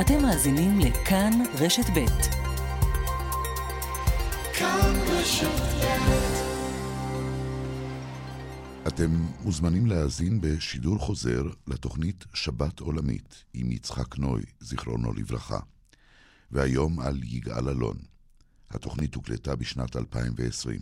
אתם מאזינים לכאן רשת ב'. כאן רשת אתם מוזמנים להאזין בשידור חוזר לתוכנית שבת עולמית עם יצחק נוי, זיכרונו לברכה. והיום על יגאל אלון. התוכנית הוקלטה בשנת 2020.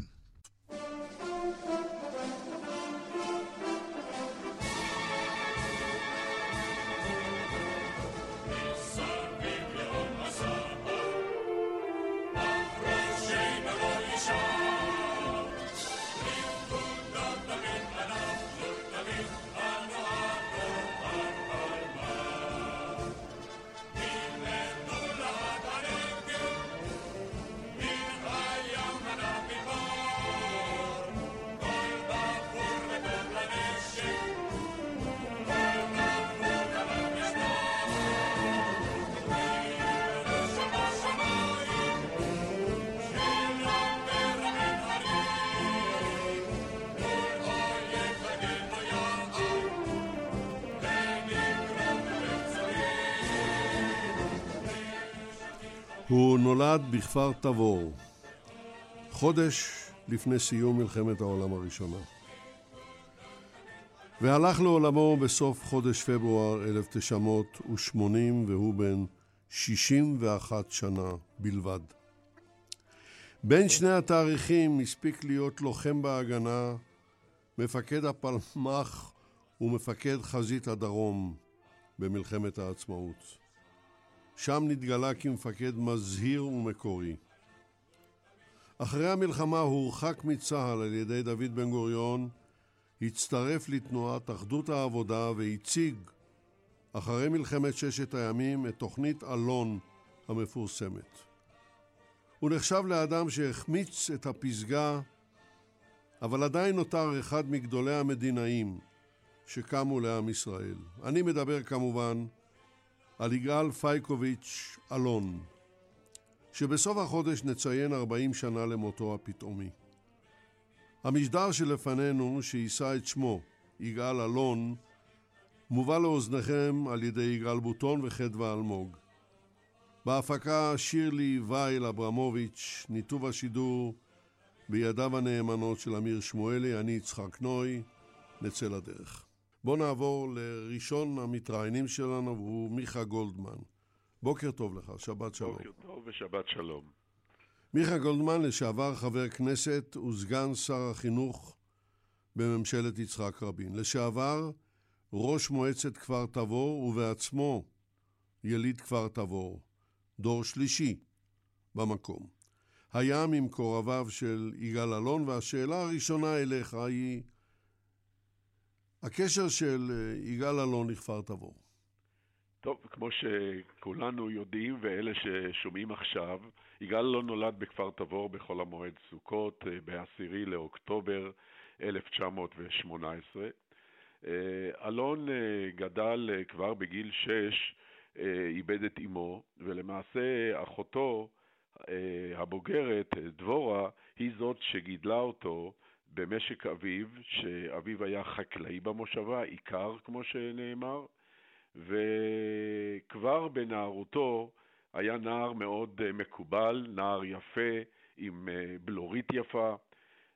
בכפר תבור, חודש לפני סיום מלחמת העולם הראשונה. והלך לעולמו בסוף חודש פברואר 1980, והוא בן 61 שנה בלבד. בין שני התאריכים הספיק להיות לוחם בהגנה, מפקד הפלמ"ח ומפקד חזית הדרום במלחמת העצמאות. שם נתגלה כמפקד מזהיר ומקורי. אחרי המלחמה הורחק מצה"ל על ידי דוד בן גוריון, הצטרף לתנועת אחדות העבודה והציג, אחרי מלחמת ששת הימים, את תוכנית אלון המפורסמת. הוא נחשב לאדם שהחמיץ את הפסגה, אבל עדיין נותר אחד מגדולי המדינאים שקמו לעם ישראל. אני מדבר כמובן על יגאל פייקוביץ' אלון, שבסוף החודש נציין 40 שנה למותו הפתאומי. המשדר שלפנינו, שיישא את שמו, יגאל אלון, מובא לאוזניכם על ידי יגאל בוטון וחדווה אלמוג. בהפקה שירלי וייל אברמוביץ', ניתוב השידור בידיו הנאמנות של אמיר שמואלי, אני יצחק נוי, נצא לדרך. בואו נעבור לראשון המתראיינים שלנו, והוא מיכה גולדמן. בוקר טוב לך, שבת שלום. בוקר טוב ושבת שלום. מיכה גולדמן, לשעבר חבר כנסת וסגן שר החינוך בממשלת יצחק רבין. לשעבר ראש מועצת כפר תבור ובעצמו יליד כפר תבור, דור שלישי במקום. היה ממקורביו של יגאל אלון, והשאלה הראשונה אליך היא הקשר של אה, יגאל אלון לכפר תבור. טוב, כמו שכולנו יודעים ואלה ששומעים עכשיו, יגאל אלון נולד בכפר תבור בחול המועד סוכות אה, ב-10 לאוקטובר 1918. אה, אלון גדל כבר בגיל 6, איבד את אמו, ולמעשה אחותו הבוגרת, דבורה, היא זאת שגידלה אותו במשק אביו, שאביו היה חקלאי במושבה, עיקר כמו שנאמר, וכבר בנערותו היה נער מאוד אה, מקובל, נער יפה, עם אה, בלורית יפה,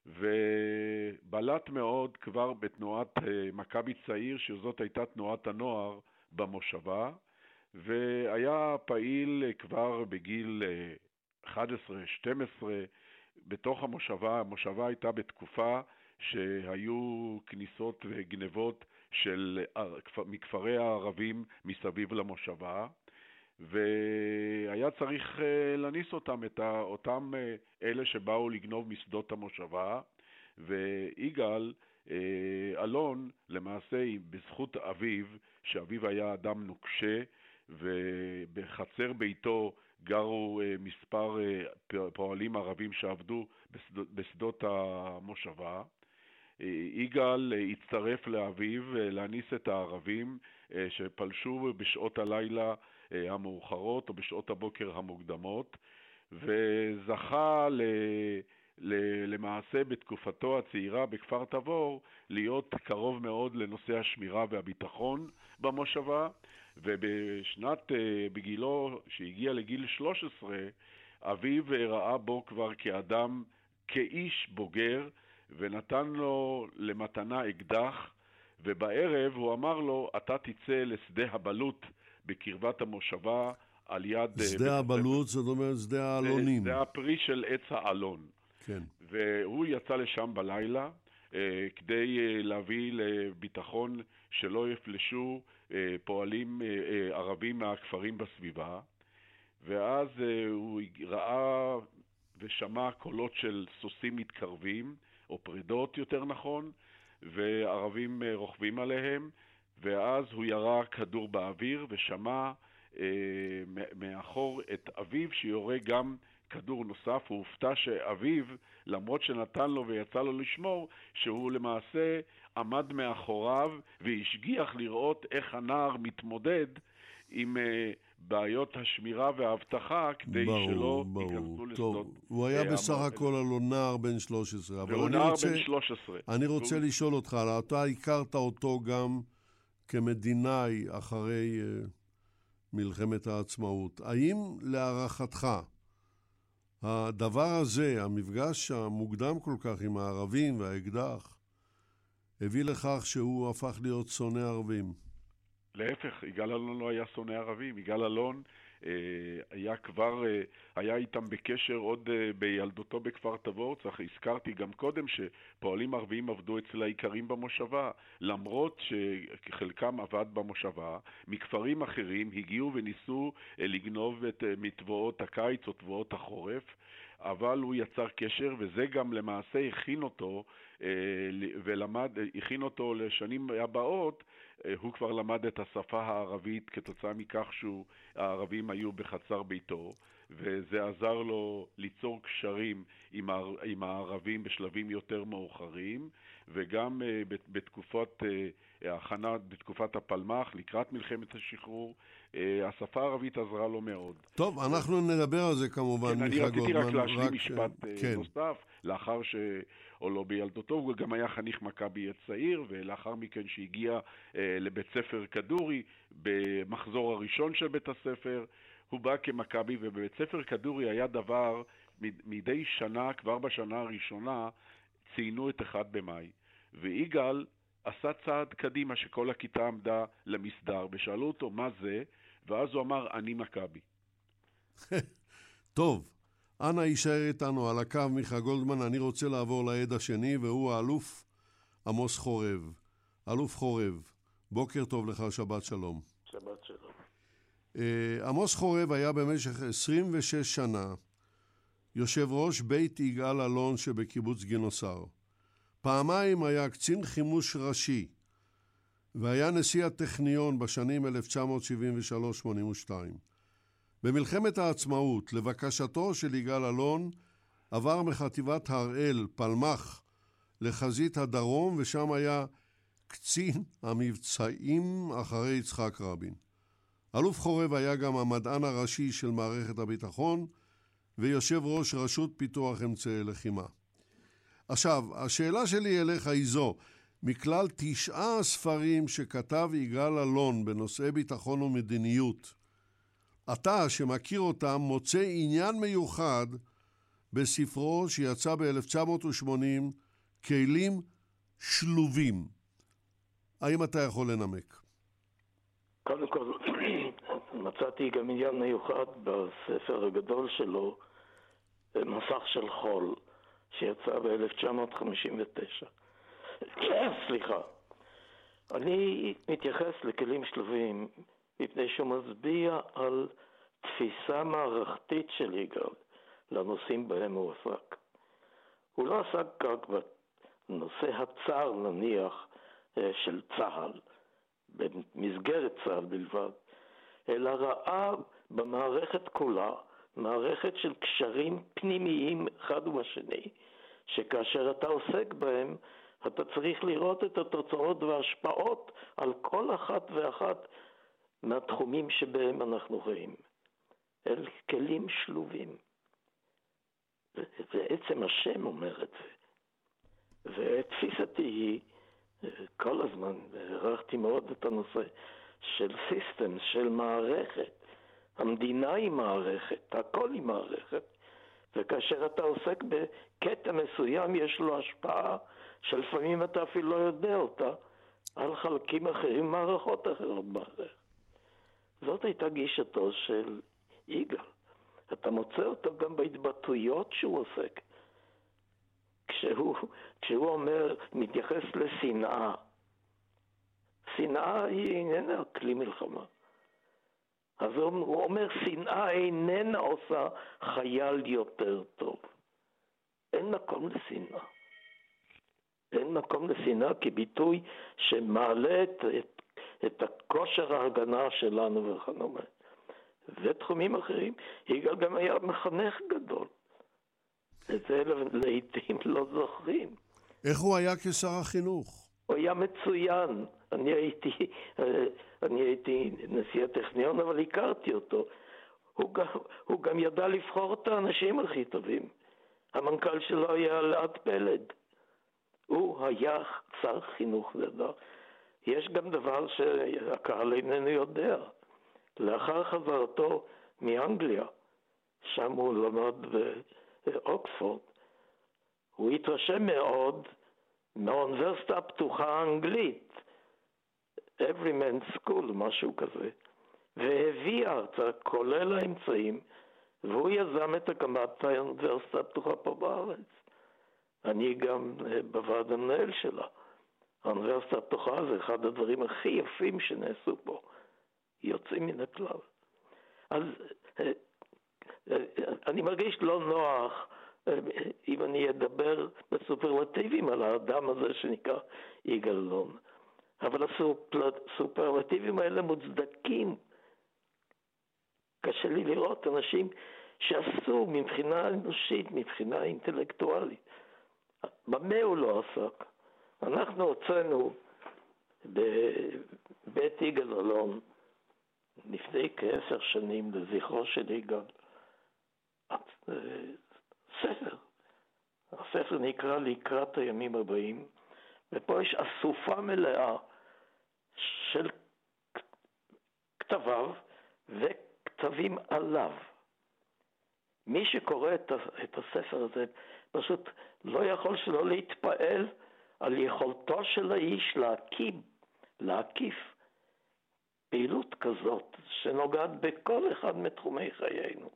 ובלט מאוד כבר בתנועת אה, מכבי צעיר, שזאת הייתה תנועת הנוער במושבה, והיה פעיל כבר בגיל 11-12 בתוך המושבה, המושבה הייתה בתקופה שהיו כניסות וגנבות של, מכפרי הערבים מסביב למושבה, והיה צריך אה, להניס אותם, את אותם אה, אלה שבאו לגנוב משדות המושבה, ויגאל אה, אלון, למעשה בזכות אביו, שאביו היה אדם נוקשה, ובחצר ביתו גרו אה, מספר אה, פועלים ערבים שעבדו בשדות המושבה. אה, יגאל הצטרף לאביו להניס את הערבים שפלשו בשעות הלילה המאוחרות או בשעות הבוקר המוקדמות, וזכה למעשה בתקופתו הצעירה בכפר תבור להיות קרוב מאוד לנושא השמירה והביטחון במושבה, ובשנת, אה, בגילו, שהגיע לגיל 13, אביו ראה בו כבר כאדם, כאיש בוגר, ונתן לו למתנה אקדח, ובערב הוא אמר לו, אתה תצא לשדה הבלוט בקרבת המושבה על יד... אה, שדה הבלוט, זאת אומרת שדה האלונים. זה הפרי של עץ האלון. כן. והוא יצא לשם בלילה אה, כדי אה, להביא לביטחון שלא יפלשו אה, פועלים אה, אה, ערבים מהכפרים בסביבה, ואז אה, הוא ראה ושמע קולות של סוסים מתקרבים, או פרידות יותר נכון, וערבים אה, רוכבים עליהם, ואז הוא ירה כדור באוויר ושמע אה, מאחור את אביו שיורה גם כדור נוסף, הוא הופתע שאביו, למרות שנתן לו ויצא לו לשמור, שהוא למעשה עמד מאחוריו והשגיח לראות איך הנער מתמודד עם uh, בעיות השמירה והאבטחה כדי ברור, שלא ברור. ייכנסו לשדות... הוא היה uh, בסך הכל הלוא נער בן 13. והוא נער רוצה, בן 13. אני רוצה והוא... לשאול אותך, אתה הכרת אותו גם כמדינאי אחרי uh, מלחמת העצמאות. האם להערכתך, הדבר הזה, המפגש המוקדם כל כך עם הערבים והאקדח, הביא לכך שהוא הפך להיות שונא ערבים. להפך, יגאל אלון לא היה שונא ערבים. יגאל אלון היה כבר, אה, היה איתם בקשר עוד אה, בילדותו בכפר תבור. צריך, הזכרתי גם קודם שפועלים ערביים עבדו אצל האיכרים במושבה. למרות שחלקם עבד במושבה, מכפרים אחרים הגיעו וניסו אה, לגנוב את אה, מתבואות הקיץ או תבואות החורף. אבל הוא יצר קשר, וזה גם למעשה הכין אותו אה, ולמד, הכין אותו לשנים הבאות, אה, הוא כבר למד את השפה הערבית כתוצאה מכך שהערבים היו בחצר ביתו, וזה עזר לו ליצור קשרים עם, עם הערבים בשלבים יותר מאוחרים, וגם אה, בתקופות ההכנה, בתקופת הפלמ"ח, לקראת מלחמת השחרור, השפה הערבית עזרה לו מאוד. טוב, אנחנו נדבר על זה כמובן, כן, אני רציתי רק להשלים רק... משפט כן. נוסף, לאחר ש... או לא בילדותו, הוא גם היה חניך מכבי עת צעיר, ולאחר מכן שהגיע אה, לבית ספר כדורי, במחזור הראשון של בית הספר, הוא בא כמכבי, ובבית ספר כדורי היה דבר, מדי שנה, כבר בשנה הראשונה, ציינו את אחד במאי. ויגאל עשה צעד קדימה שכל הכיתה עמדה למסדר, ושאלו אותו מה זה, ואז הוא אמר, אני מכבי. טוב, אנא יישאר איתנו על הקו מיכה גולדמן, אני רוצה לעבור לעד השני, והוא האלוף עמוס חורב. אלוף חורב, בוקר טוב לך, שבת שלום. שבת שלום. Uh, עמוס חורב היה במשך 26 שנה יושב ראש בית יגאל אלון שבקיבוץ גינוסר. פעמיים היה קצין חימוש ראשי, והיה נשיא הטכניון בשנים 1973-82. במלחמת העצמאות, לבקשתו של יגאל אלון, עבר מחטיבת הראל, פלמ"ח, לחזית הדרום, ושם היה קצין המבצעים אחרי יצחק רבין. אלוף חורב היה גם המדען הראשי של מערכת הביטחון ויושב ראש רשות פיתוח אמצעי לחימה. עכשיו, השאלה שלי אליך היא זו, מכלל תשעה ספרים שכתב יגאל אלון בנושאי ביטחון ומדיניות, אתה, שמכיר אותם, מוצא עניין מיוחד בספרו שיצא ב-1980, כלים שלובים. האם אתה יכול לנמק? קודם כל, מצאתי גם עניין מיוחד בספר הגדול שלו, מסך של חול, שיצא ב-1959. סליחה. אני מתייחס לכלים שלובים מפני שהוא מצביע על תפיסה מערכתית של יגאל לנושאים בהם הוא עסק. הוא לא עסק רק בנושא הצר, נניח, אה, של צה"ל, במסגרת צה"ל בלבד, אלא ראה במערכת כולה מערכת של קשרים פנימיים אחד ובשני, שכאשר אתה עוסק בהם, אתה צריך לראות את התוצאות וההשפעות על כל אחת ואחת מהתחומים שבהם אנחנו חיים. אל כלים שלובים. ועצם השם אומר את זה. ותפיסתי היא, כל הזמן הערכתי מאוד את הנושא של סיסטם, של מערכת. המדינה היא מערכת, הכל היא מערכת, וכאשר אתה עוסק בקטע מסוים יש לו השפעה שלפעמים אתה אפילו לא יודע אותה על חלקים אחרים, מערכות אחרות במערכת. זאת הייתה גישתו של יגאל. אתה מוצא אותו גם בהתבטאויות שהוא עוסק. כשהוא, כשהוא אומר, מתייחס לשנאה, שנאה היא איננה כלי מלחמה. אז הוא אומר, שנאה איננה עושה חייל יותר טוב. אין מקום לשנאה. אין מקום לשנאה כביטוי שמעלה את, את, את הכושר ההגנה שלנו וכדומה. ותחומים אחרים, יגאל גם היה מחנך גדול. את זה לעיתים לא זוכרים. איך הוא היה כשר החינוך? הוא היה מצוין. אני הייתי, אני הייתי נשיא הטכניון, אבל הכרתי אותו. הוא גם, הוא גם ידע לבחור את האנשים הכי טובים. המנכ"ל שלו היה אלעד פלד. הוא היה שר חינוך נהדר. יש גם דבר שהקהל איננו יודע. לאחר חזרתו מאנגליה, שם הוא למד באוקספורד, הוא התרשם מאוד מהאוניברסיטה הפתוחה האנגלית, Every Man's School, משהו כזה, והביא ארצה, כולל האמצעים, והוא יזם את הקמת האוניברסיטה הפתוחה פה בארץ. אני גם אה, בוועד המנהל שלה. האוניברסיטה הפתוחה זה אחד הדברים הכי יפים שנעשו פה. יוצאים מן הכלל. אז אה, אה, אני מרגיש לא נוח אם אני אדבר בסופרלטיבים על האדם הזה שנקרא יגאל אלון. אבל הסופרלטיבים האלה מוצדקים. קשה לי לראות אנשים שעשו מבחינה אנושית, מבחינה אינטלקטואלית. במה הוא לא עסק? אנחנו הוצאנו בבית יגאל אלון לפני כעשר שנים לזכרו של יגאל ספר. הספר נקרא לקראת הימים הבאים, ופה יש אסופה מלאה של כתביו וכתבים עליו. מי שקורא את הספר הזה פשוט לא יכול שלא להתפעל על יכולתו של האיש להקים, להקיף פעילות כזאת שנוגעת בכל אחד מתחומי חיינו.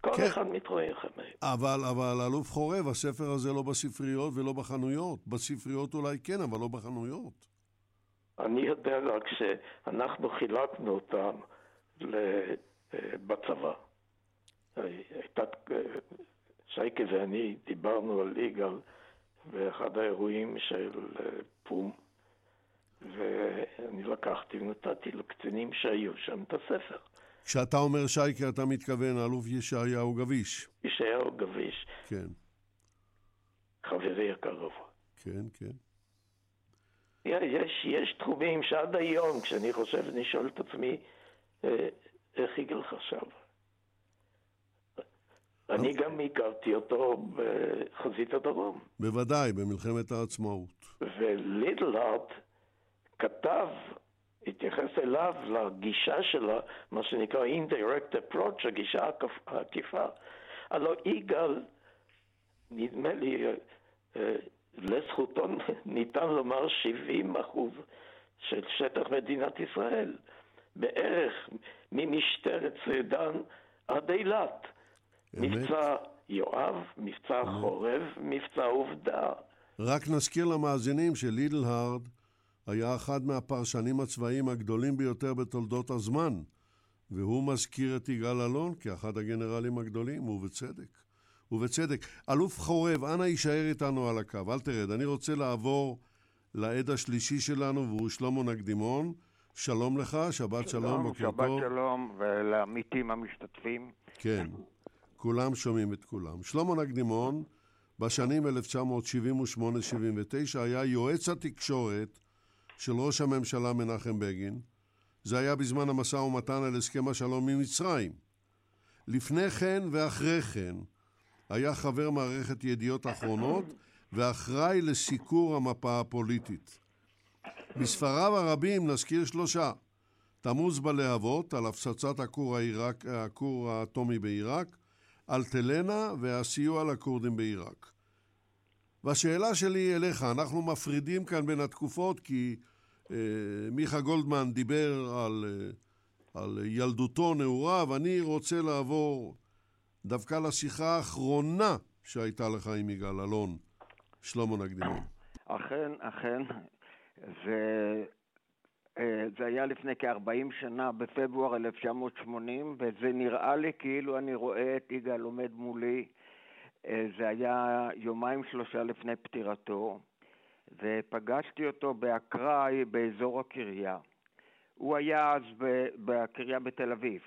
כל כן. אחד מתחומי חיינו. אבל, אבל אלוף חורב, הספר הזה לא בספריות ולא בחנויות. בספריות אולי כן, אבל לא בחנויות. אני יודע רק שאנחנו חילקנו אותם בצבא. הייתה שייקה ואני דיברנו על יגאל באחד האירועים של אה, פום, ואני לקחתי ונתתי לקצינים שהיו שם את הספר. כשאתה אומר שייקה, אתה מתכוון אלוף ישעיהו גביש. ישעיהו גביש. כן. חברי הקרוב. כן, כן. יש, יש תחומים שעד היום, כשאני חושב, אני שואל את עצמי, אה, איך יגאל חשב? אני גם הכרתי אותו בחזית הדרום. בוודאי, במלחמת העצמאות. ולידלארט כתב, התייחס אליו לגישה שלו, מה שנקרא indirect approach, הגישה העקיפה. הלוא יגאל, נדמה לי, אה, לזכותו ניתן לומר 70 אחוז של שטח מדינת ישראל, בערך ממשטרת סדן עד אילת. מבצע יואב, מבצע חורב, מבצע עובדה. רק נזכיר למאזינים שלידלהארד היה אחד מהפרשנים הצבאיים הגדולים ביותר בתולדות הזמן, והוא מזכיר את יגאל אלון כאחד הגנרלים הגדולים, ובצדק. ובצדק. אלוף חורב, אנא יישאר איתנו על הקו, אל תרד. אני רוצה לעבור לעד השלישי שלנו, והוא שלמה נקדימון. שלום לך, שבת שלום, שלום בוקר טוב. שבת שלום, ולעמיתים המשתתפים. כן. כולם שומעים את כולם. שלמה נקדימון, בשנים 1978-79, היה יועץ התקשורת של ראש הממשלה מנחם בגין. זה היה בזמן המשא ומתן על הסכם השלום עם מצרים. לפני כן ואחרי כן היה חבר מערכת ידיעות אחרונות ואחראי לסיקור המפה הפוליטית. מספריו הרבים נזכיר שלושה: תמוז בלהבות על הפצצת הכור האטומי בעיראק, אלטלנה והסיוע לכורדים בעיראק. והשאלה שלי אליך, אנחנו מפרידים כאן בין התקופות כי אה, מיכה גולדמן דיבר על, אה, על ילדותו נעורה, ואני רוצה לעבור דווקא לשיחה האחרונה שהייתה לך עם יגאל אלון, שלמה נקדימון. אכן, אכן, זה, זה היה לפני כ-40 שנה, בפברואר 1980, וזה נראה לי כאילו אני רואה את יגאל עומד מולי. אה, זה היה יומיים שלושה לפני פטירתו, ופגשתי אותו באקראי באזור הקריה. הוא היה אז בקריה בתל אביב.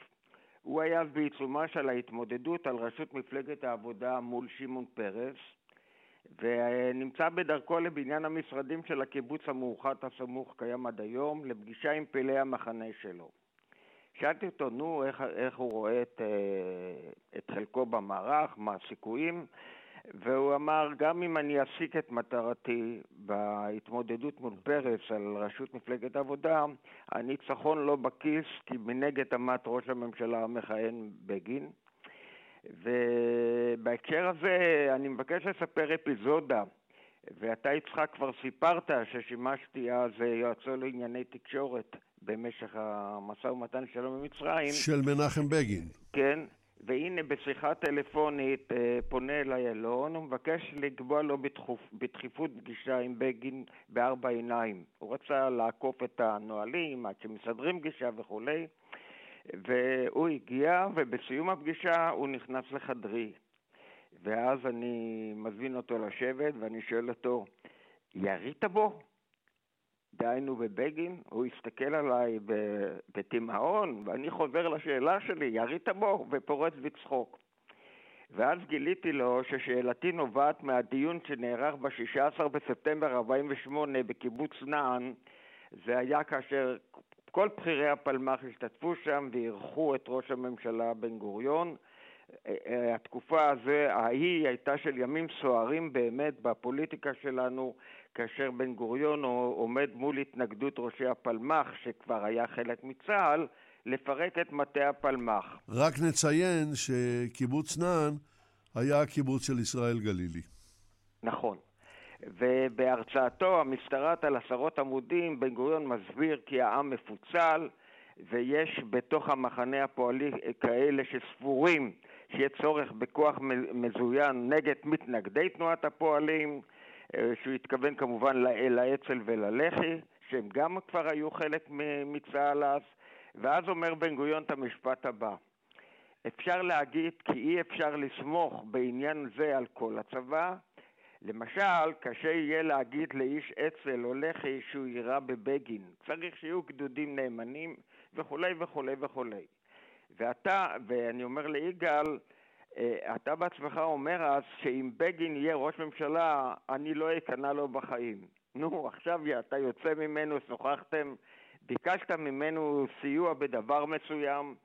הוא היה אז בעיצומה של ההתמודדות על ראשות מפלגת העבודה מול שמעון פרס, ונמצא בדרכו לבניין המשרדים של הקיבוץ המאוחד הסמוך קיים עד היום, לפגישה עם פעילי המחנה שלו. שאלתי אותו, נו, איך, איך הוא רואה את, אה, את חלקו במערך, מה הסיכויים, והוא אמר, גם אם אני אסיק את מטרתי בהתמודדות מול פרס על ראשות מפלגת העבודה, הניצחון לא בכיס, כי מנגד עמד ראש הממשלה המכהן בגין. ובהקשר הזה אני מבקש לספר אפיזודה, ואתה יצחק כבר סיפרת ששימשתי אז יועצו לענייני תקשורת במשך המשא ומתן שלום במצרים. של מנחם בגין. כן, והנה בשיחה טלפונית אה, פונה אליי אלון, הוא מבקש לקבוע לו בדחוף, בדחיפות פגישה עם בגין בארבע עיניים. הוא רצה לעקוף את הנהלים עד שמסדרים פגישה וכולי, והוא הגיע, ובסיום הפגישה הוא נכנס לחדרי. ואז אני מזמין אותו לשבת, ואני שואל אותו, ירית בו? דהיינו בבגין, הוא הסתכל עליי בתימהון, ואני חוזר לשאלה שלי, ירית בו, ופורץ בצחוק. ואז גיליתי לו ששאלתי נובעת מהדיון שנערך ב-16 בספטמבר 48' בקיבוץ נען, זה היה כאשר כל בכירי הפלמ"ח השתתפו שם ואירחו את ראש הממשלה בן גוריון. התקופה הזו, ההיא הייתה של ימים סוערים באמת בפוליטיקה שלנו, כאשר בן גוריון עומד מול התנגדות ראשי הפלמ"ח, שכבר היה חלק מצה"ל, לפרק את מטה הפלמ"ח. רק נציין שקיבוץ נען היה הקיבוץ של ישראל גלילי. נכון. ובהרצאתו המשתרעת על עשרות עמודים, בן גוריון מסביר כי העם מפוצל, ויש בתוך המחנה הפועלי כאלה שסבורים שיהיה צורך בכוח מזוין נגד מתנגדי תנועת הפועלים, אה, שהוא התכוון כמובן לאצ"ל וללח"י, שהם גם כבר היו חלק מצה"ל אז, ואז אומר בן גוריון את המשפט הבא: אפשר להגיד כי אי אפשר לסמוך בעניין זה על כל הצבא. למשל, קשה יהיה להגיד לאיש אצ"ל או לח"י שהוא יירה בבגין. צריך שיהיו גדודים נאמנים וכולי וכולי וכולי. ואתה, ואני אומר ליגאל, אה, אתה בעצמך אומר אז שאם בגין יהיה ראש ממשלה, אני לא אכנע לו בחיים. נו, עכשיו אתה יוצא ממנו, שוחחתם, ביקשת ממנו סיוע בדבר מסוים,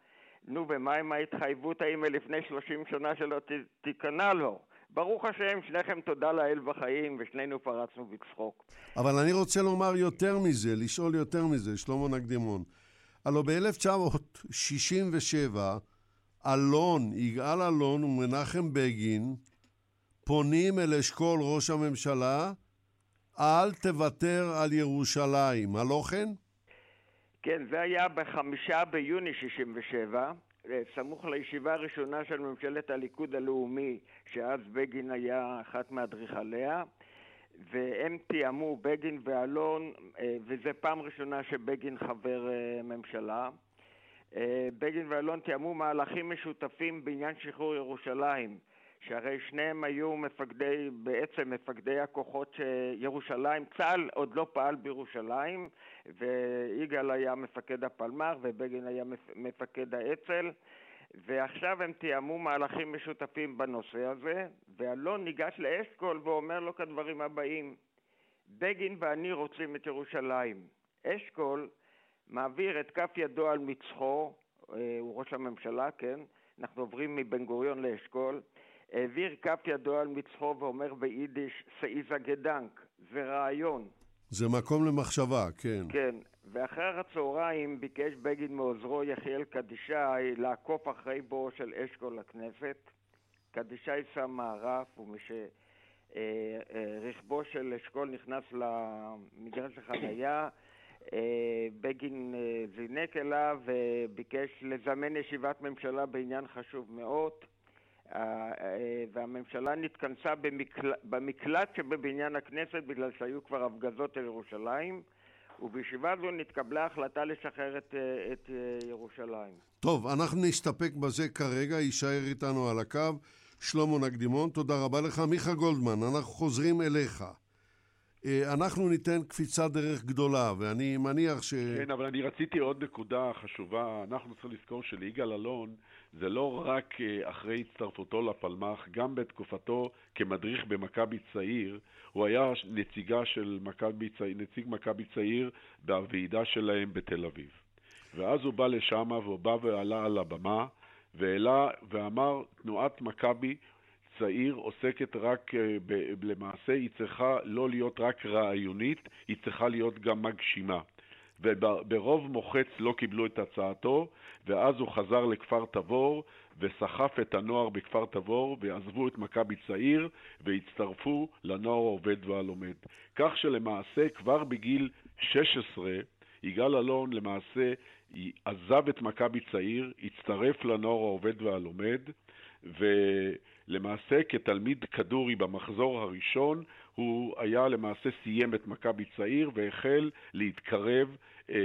נו, ומה עם ההתחייבות ההיא מלפני 30 שנה שלא תיכנע לו? ברוך השם, שניכם תודה לאל בחיים, ושנינו פרצנו בצחוק. אבל אני רוצה לומר יותר מזה, לשאול יותר מזה, שלמה נקדימון. הלוא ב-1967 אלון, יגאל אלון ומנחם בגין פונים אל אשכול ראש הממשלה, אל תוותר על ירושלים, הלא כן? כן, זה היה בחמישה ביוני 67, אה, סמוך לישיבה הראשונה של ממשלת הליכוד הלאומי, שאז בגין היה אחת מאדריכליה, והם תיאמו, בגין ואלון, אה, וזו פעם ראשונה שבגין חבר אה, ממשלה. אה, בגין ואלון תיאמו מהלכים משותפים בעניין שחרור ירושלים, שהרי שניהם היו מפקדי, בעצם מפקדי הכוחות שירושלים, צה"ל עוד לא פעל בירושלים, ויגאל היה מפקד הפלמ"ח ובגין היה מפקד האצ"ל, ועכשיו הם תיאמו מהלכים משותפים בנושא הזה, ואלון ניגש לאשכול ואומר לו כדברים הבאים: בגין ואני רוצים את ירושלים. אשכול מעביר את כף ידו על מצחו, אה, הוא ראש הממשלה, כן? אנחנו עוברים מבן גוריון לאשכול. העביר כף ידו על מצחו ואומר ביידיש סאיזה גדנק, זה רעיון. זה מקום למחשבה, כן. כן, ואחר הצהריים ביקש בגין מעוזרו יחיאל קדישאי לעקוף אחרי בואו של אשכול לכנסת. קדישאי שם מערף, ומשרכבו אה, אה, של אשכול נכנס למגרש החנייה, אה, בגין זינק אליו וביקש לזמן ישיבת ממשלה בעניין חשוב מאוד. והממשלה נתכנסה במקל... במקלט שבבניין הכנסת בגלל שהיו כבר הפגזות על ירושלים. ובישיבה זו נתקבלה החלטה לשחרר את, את ירושלים. טוב, אנחנו נסתפק בזה כרגע, יישאר איתנו על הקו. שלמה נקדימון, תודה רבה לך. מיכה גולדמן, אנחנו חוזרים אליך. אה, אנחנו ניתן קפיצת דרך גדולה, ואני מניח ש... כן, אבל אני רציתי עוד נקודה חשובה. אנחנו צריכים לזכור שליגאל אלון זה לא רק אה, אחרי הצטרפותו לפלמ"ח, גם בתקופתו כמדריך במכבי צעיר, הוא היה נציגה של מכבי צעיר, נציג מכבי צעיר בוועידה שלהם בתל אביב. ואז הוא בא לשם והוא בא ועלה על הבמה והעלה ואמר, תנועת מכבי צעיר עוסקת רק, אה, למעשה היא צריכה לא להיות רק רעיונית, היא צריכה להיות גם מגשימה. וברוב מוחץ לא קיבלו את הצעתו, ואז הוא חזר לכפר תבור וסחף את הנוער בכפר תבור ועזבו את מכבי צעיר והצטרפו לנוער העובד והלומד. כך שלמעשה כבר בגיל 16 יגאל אלון למעשה עזב את מכבי צעיר, הצטרף לנוער העובד והלומד, ולמעשה כתלמיד כדורי במחזור הראשון, הוא היה למעשה סיים את מכבי צעיר והחל להתקרב אה,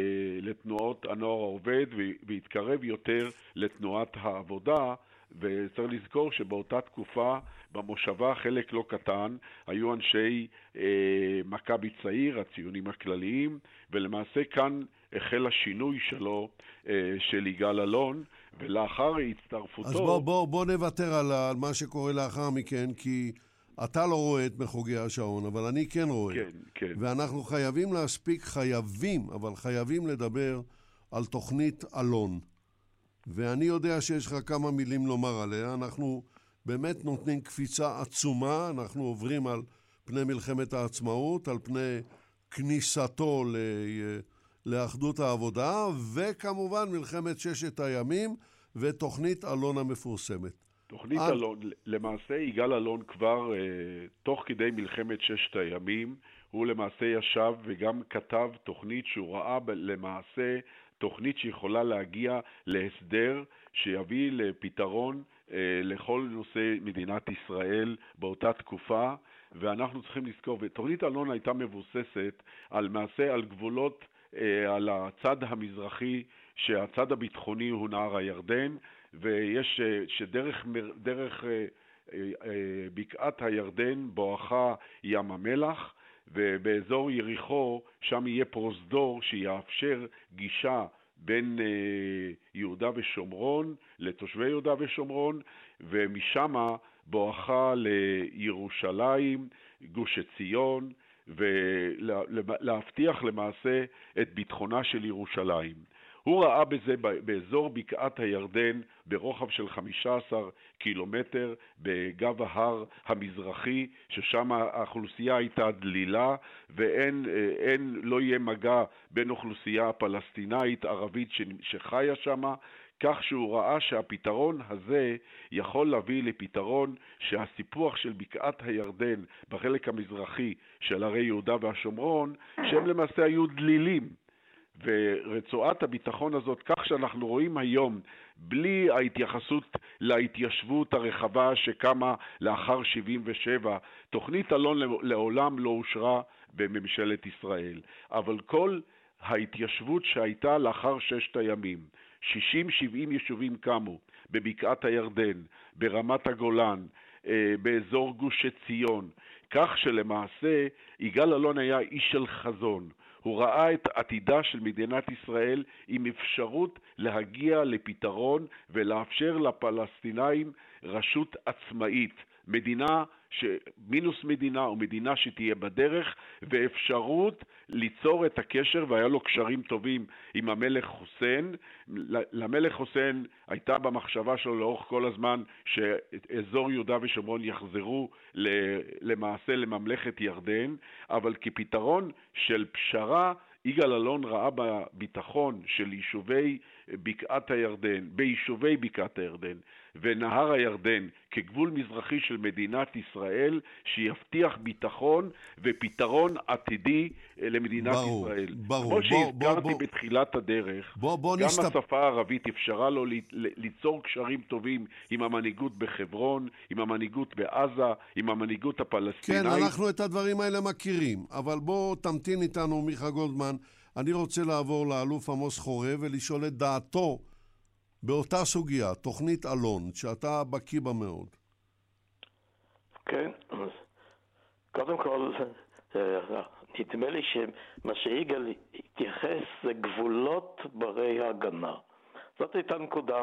לתנועות הנוער העובד והתקרב יותר לתנועת העבודה. וצריך לזכור שבאותה תקופה במושבה חלק לא קטן היו אנשי אה, מכבי צעיר, הציונים הכלליים, ולמעשה כאן החל השינוי שלו, אה, של יגאל אלון, ולאחר הצטרפותו... אז בוא, בוא, בוא נוותר על, על מה שקורה לאחר מכן, כי אתה לא רואה את מחוגי השעון, אבל אני כן רואה. כן, כן. ואנחנו חייבים להספיק, חייבים, אבל חייבים לדבר על תוכנית אלון. ואני יודע שיש לך כמה מילים לומר עליה. אנחנו באמת נותנים קפיצה עצומה, אנחנו עוברים על פני מלחמת העצמאות, על פני כניסתו ל... לאחדות העבודה, וכמובן מלחמת ששת הימים ותוכנית אלון המפורסמת. תוכנית על... אלון, למעשה יגאל אלון כבר אה, תוך כדי מלחמת ששת הימים, הוא למעשה ישב וגם כתב תוכנית שהוא ראה למעשה תוכנית שיכולה להגיע להסדר שיביא לפתרון אה, לכל נושא מדינת ישראל באותה תקופה, ואנחנו צריכים לזכור, ותוכנית אלון הייתה מבוססת על מעשה על גבולות אה, על הצד המזרחי, שהצד הביטחוני הוא נהר הירדן, ויש, אה, שדרך דרך אה, בקעת הירדן בואכה ים המלח, ובאזור יריחו שם יהיה פרוזדור שיאפשר גישה בין יהודה ושומרון לתושבי יהודה ושומרון, ומשם בואכה לירושלים, גוש עציון, ולהבטיח למעשה את ביטחונה של ירושלים. הוא ראה בזה באזור בקעת הירדן ברוחב של 15 קילומטר בגב ההר המזרחי, ששם האוכלוסייה הייתה דלילה ואין, אין, לא יהיה מגע בין אוכלוסייה פלסטינאית ערבית שחיה שם כך שהוא ראה שהפתרון הזה יכול להביא לפתרון שהסיפוח של בקעת הירדן בחלק המזרחי של ערי יהודה והשומרון, שהם למעשה היו דלילים. ורצועת הביטחון הזאת, כך שאנחנו רואים היום, בלי ההתייחסות להתיישבות הרחבה שקמה לאחר 77, תוכנית אלון לעולם לא אושרה בממשלת ישראל. אבל כל ההתיישבות שהייתה לאחר ששת הימים, 60-70 יישובים קמו בבקעת הירדן, ברמת הגולן, אה, באזור גוש עציון, כך שלמעשה יגאל אלון היה איש של חזון. הוא ראה את עתידה של מדינת ישראל עם אפשרות להגיע לפתרון ולאפשר לפלסטינאים רשות עצמאית מדינה, ש... מינוס מדינה או מדינה שתהיה בדרך, ואפשרות ליצור את הקשר, והיה לו קשרים טובים עם המלך חוסיין. למלך חוסיין הייתה במחשבה שלו לאורך כל הזמן שאזור יהודה ושומרון יחזרו למעשה לממלכת ירדן, אבל כפתרון של פשרה יגאל אלון ראה בביטחון של יישובי בקעת הירדן, ביישובי בקעת הירדן ונהר הירדן כגבול מזרחי של מדינת ישראל, שיבטיח ביטחון ופתרון עתידי אה, למדינת ברור, ישראל. ברור. כמו שהזכרתי בתחילת הדרך, בוא, בוא גם נסתפ... השפה הערבית אפשרה לו ליצור קשרים טובים עם המנהיגות בחברון, עם המנהיגות בעזה, עם המנהיגות הפלסטינאית. כן, אנחנו את הדברים האלה מכירים, אבל בוא תמתין איתנו, מיכה גולדמן. אני רוצה לעבור לאלוף עמוס חורב ולשאול את דעתו באותה סוגיה, תוכנית אלון, שאתה בקיא בה מאוד. כן, קודם כל, אה, נדמה לי שמה שיגאל התייחס זה גבולות ברי הגנה. זאת הייתה נקודה,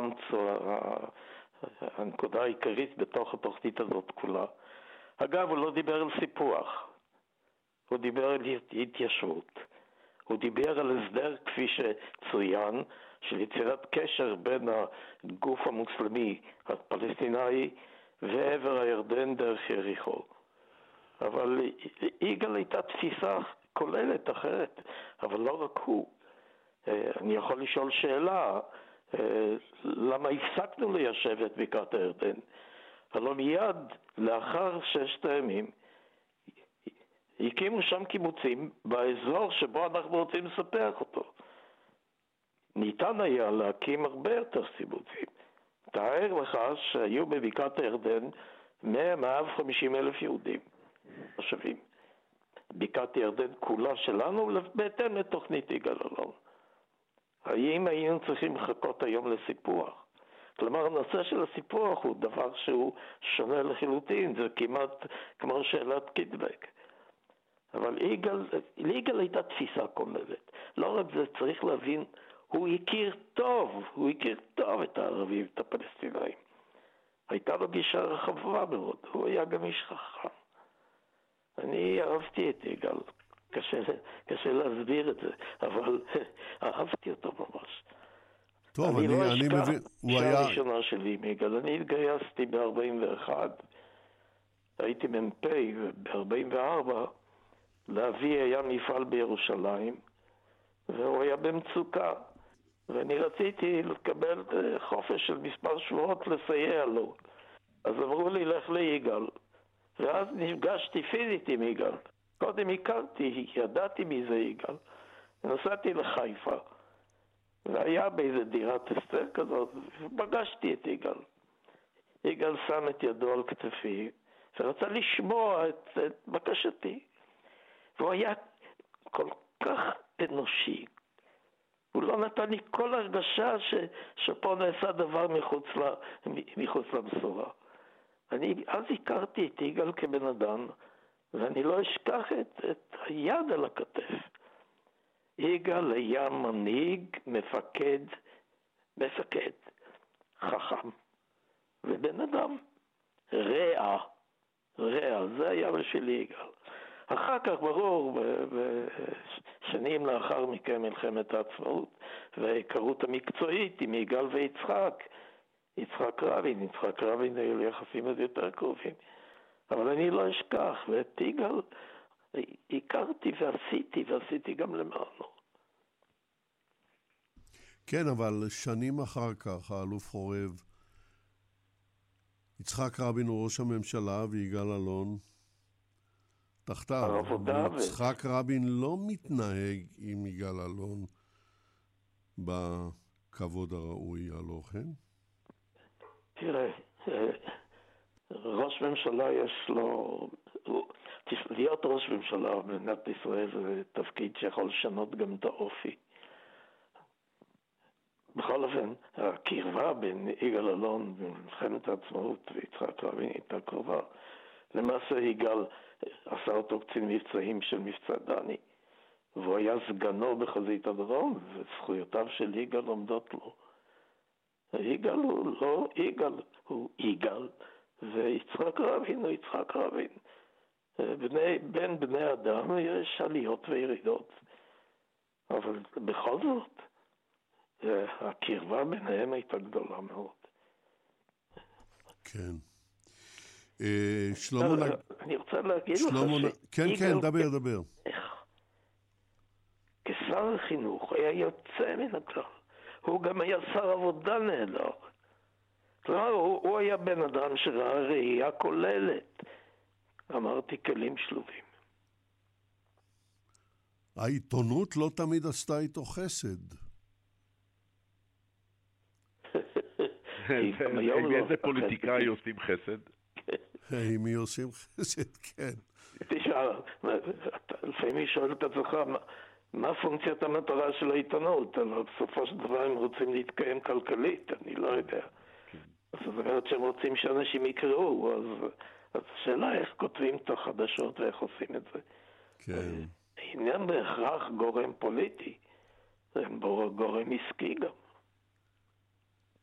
הנקודה העיקרית בתוך התוכנית הזאת כולה. אגב, הוא לא דיבר על סיפוח, הוא דיבר על התיישבות. הוא דיבר על הסדר, כפי שצוין, של יצירת קשר בין הגוף המוסלמי הפלסטיני ועבר הירדן דרך יריחו. אבל יגאל הייתה תפיסה כוללת אחרת, אבל לא רק הוא. אה, אני יכול לשאול שאלה, אה, למה הפסקנו ליישב את בקעת הירדן? הלוא מיד לאחר ששת הימים הקימו שם קיבוצים באזור שבו אנחנו רוצים לספח אותו. ניתן היה להקים הרבה יותר קיבוצים. תאר לך שהיו בבקעת הירדן 100-150 אלף יהודים תושבים. בקעת הירדן כולה שלנו בהתאם לתוכנית יגאל אלון. האם היינו צריכים לחכות היום לסיפוח? כלומר, הנושא של הסיפוח הוא דבר שהוא שונה לחלוטין, זה כמעט כמו שאלת קידבק. אבל ליגאל, ליגאל הייתה תפיסה כוללת. לא רק זה, צריך להבין, הוא הכיר טוב, הוא הכיר טוב את הערבים, את הפלסטינאים. הייתה לו גישה רחבה מאוד, הוא היה גם איש חכם. אני אהבתי את יגאל, קשה, קשה להסביר את זה, אבל אהבתי אותו ממש. טוב, אני, אני, לא אני מבין, הוא היה... אני לא אשכח הראשונה שלי עם יגאל, אני התגייסתי ב-41, הייתי מ"פ, ב-44 לאבי היה מפעל בירושלים, והוא היה במצוקה. ואני רציתי לקבל אה, חופש של מספר שבועות לסייע לו. אז אמרו לי, לך ליגאל. ואז נפגשתי פיזית עם יגאל. קודם הכרתי, ידעתי מי זה יגאל. נסעתי לחיפה, והיה באיזה דירת אסתר כזאת, ופגשתי את יגאל. יגאל שם את ידו על כתפי, ורצה לשמוע את, את בקשתי. והוא היה כל כך אנושי. הוא לא נתן לי כל הרגשה ש, שפה נעשה דבר מחוץ, ל, מחוץ למסורה. אני אז הכרתי את יגאל כבן אדם, ואני לא אשכח את, את היד על הכתף. יגאל היה מנהיג, מפקד, מפקד, חכם, ובן אדם, רע, רע, זה היה בשביל יגאל. אחר כך, ברור, שנים לאחר מכן מלחמת העצמאות וההיכרות המקצועית עם יגאל ויצחק, יצחק רבין, יצחק רבין היו לי יחסים עוד יותר קרובים. אבל אני לא אשכח, ואת יגאל הכרתי ועשיתי, ועשיתי גם למענו. כן, אבל שנים אחר כך, האלוף חורב, יצחק רבין הוא ראש הממשלה ויגאל אלון תחתיו. יצחק רבין לא מתנהג עם יגאל אלון בכבוד הראוי, הלא כן? תראה, ראש ממשלה יש לו... להיות ראש ממשלה במדינת ישראל זה תפקיד שיכול לשנות גם את האופי. בכל אופן, הקרבה בין יגאל אלון במלחמת העצמאות ויצחק רבין הייתה קרובה. למעשה יגאל עשה אותו קצין מבצעים של מבצע דני, והוא היה סגנו בחזית הדרום, וזכויותיו של יגאל עומדות לו. יגאל הוא לא יגאל, הוא יגאל, ויצחק רבין הוא יצחק רבין. בני, בין בני אדם יש עליות וירידות, אבל בכל זאת, הקרבה ביניהם הייתה גדולה מאוד. כן. אה, שלמה... לא, לא, אני רוצה להגיד לך ש... כן, כן, דבר, דבר. כשר החינוך היה יוצא מן הכלל. הוא גם היה שר עבודה נהדר. כלומר, הוא, הוא היה בן אדם שראה ראייה כוללת. אמרתי כלים שלובים. העיתונות לא תמיד עשתה איתו חסד. עם לא איזה פוליטיקאי עושים חסד? עם מי עושים חסד, כן. תשאל, לפעמים שואל את עצמך, מה פונקציית המטרה של העיתונות? אבל בסופו של דבר הם רוצים להתקיים כלכלית, אני לא יודע. כן. זאת אומרת שהם רוצים שאנשים יקראו, אז, אז השאלה איך כותבים את החדשות ואיך עושים את זה. כן. אינם בהכרח גורם פוליטי, הם גורם עסקי גם.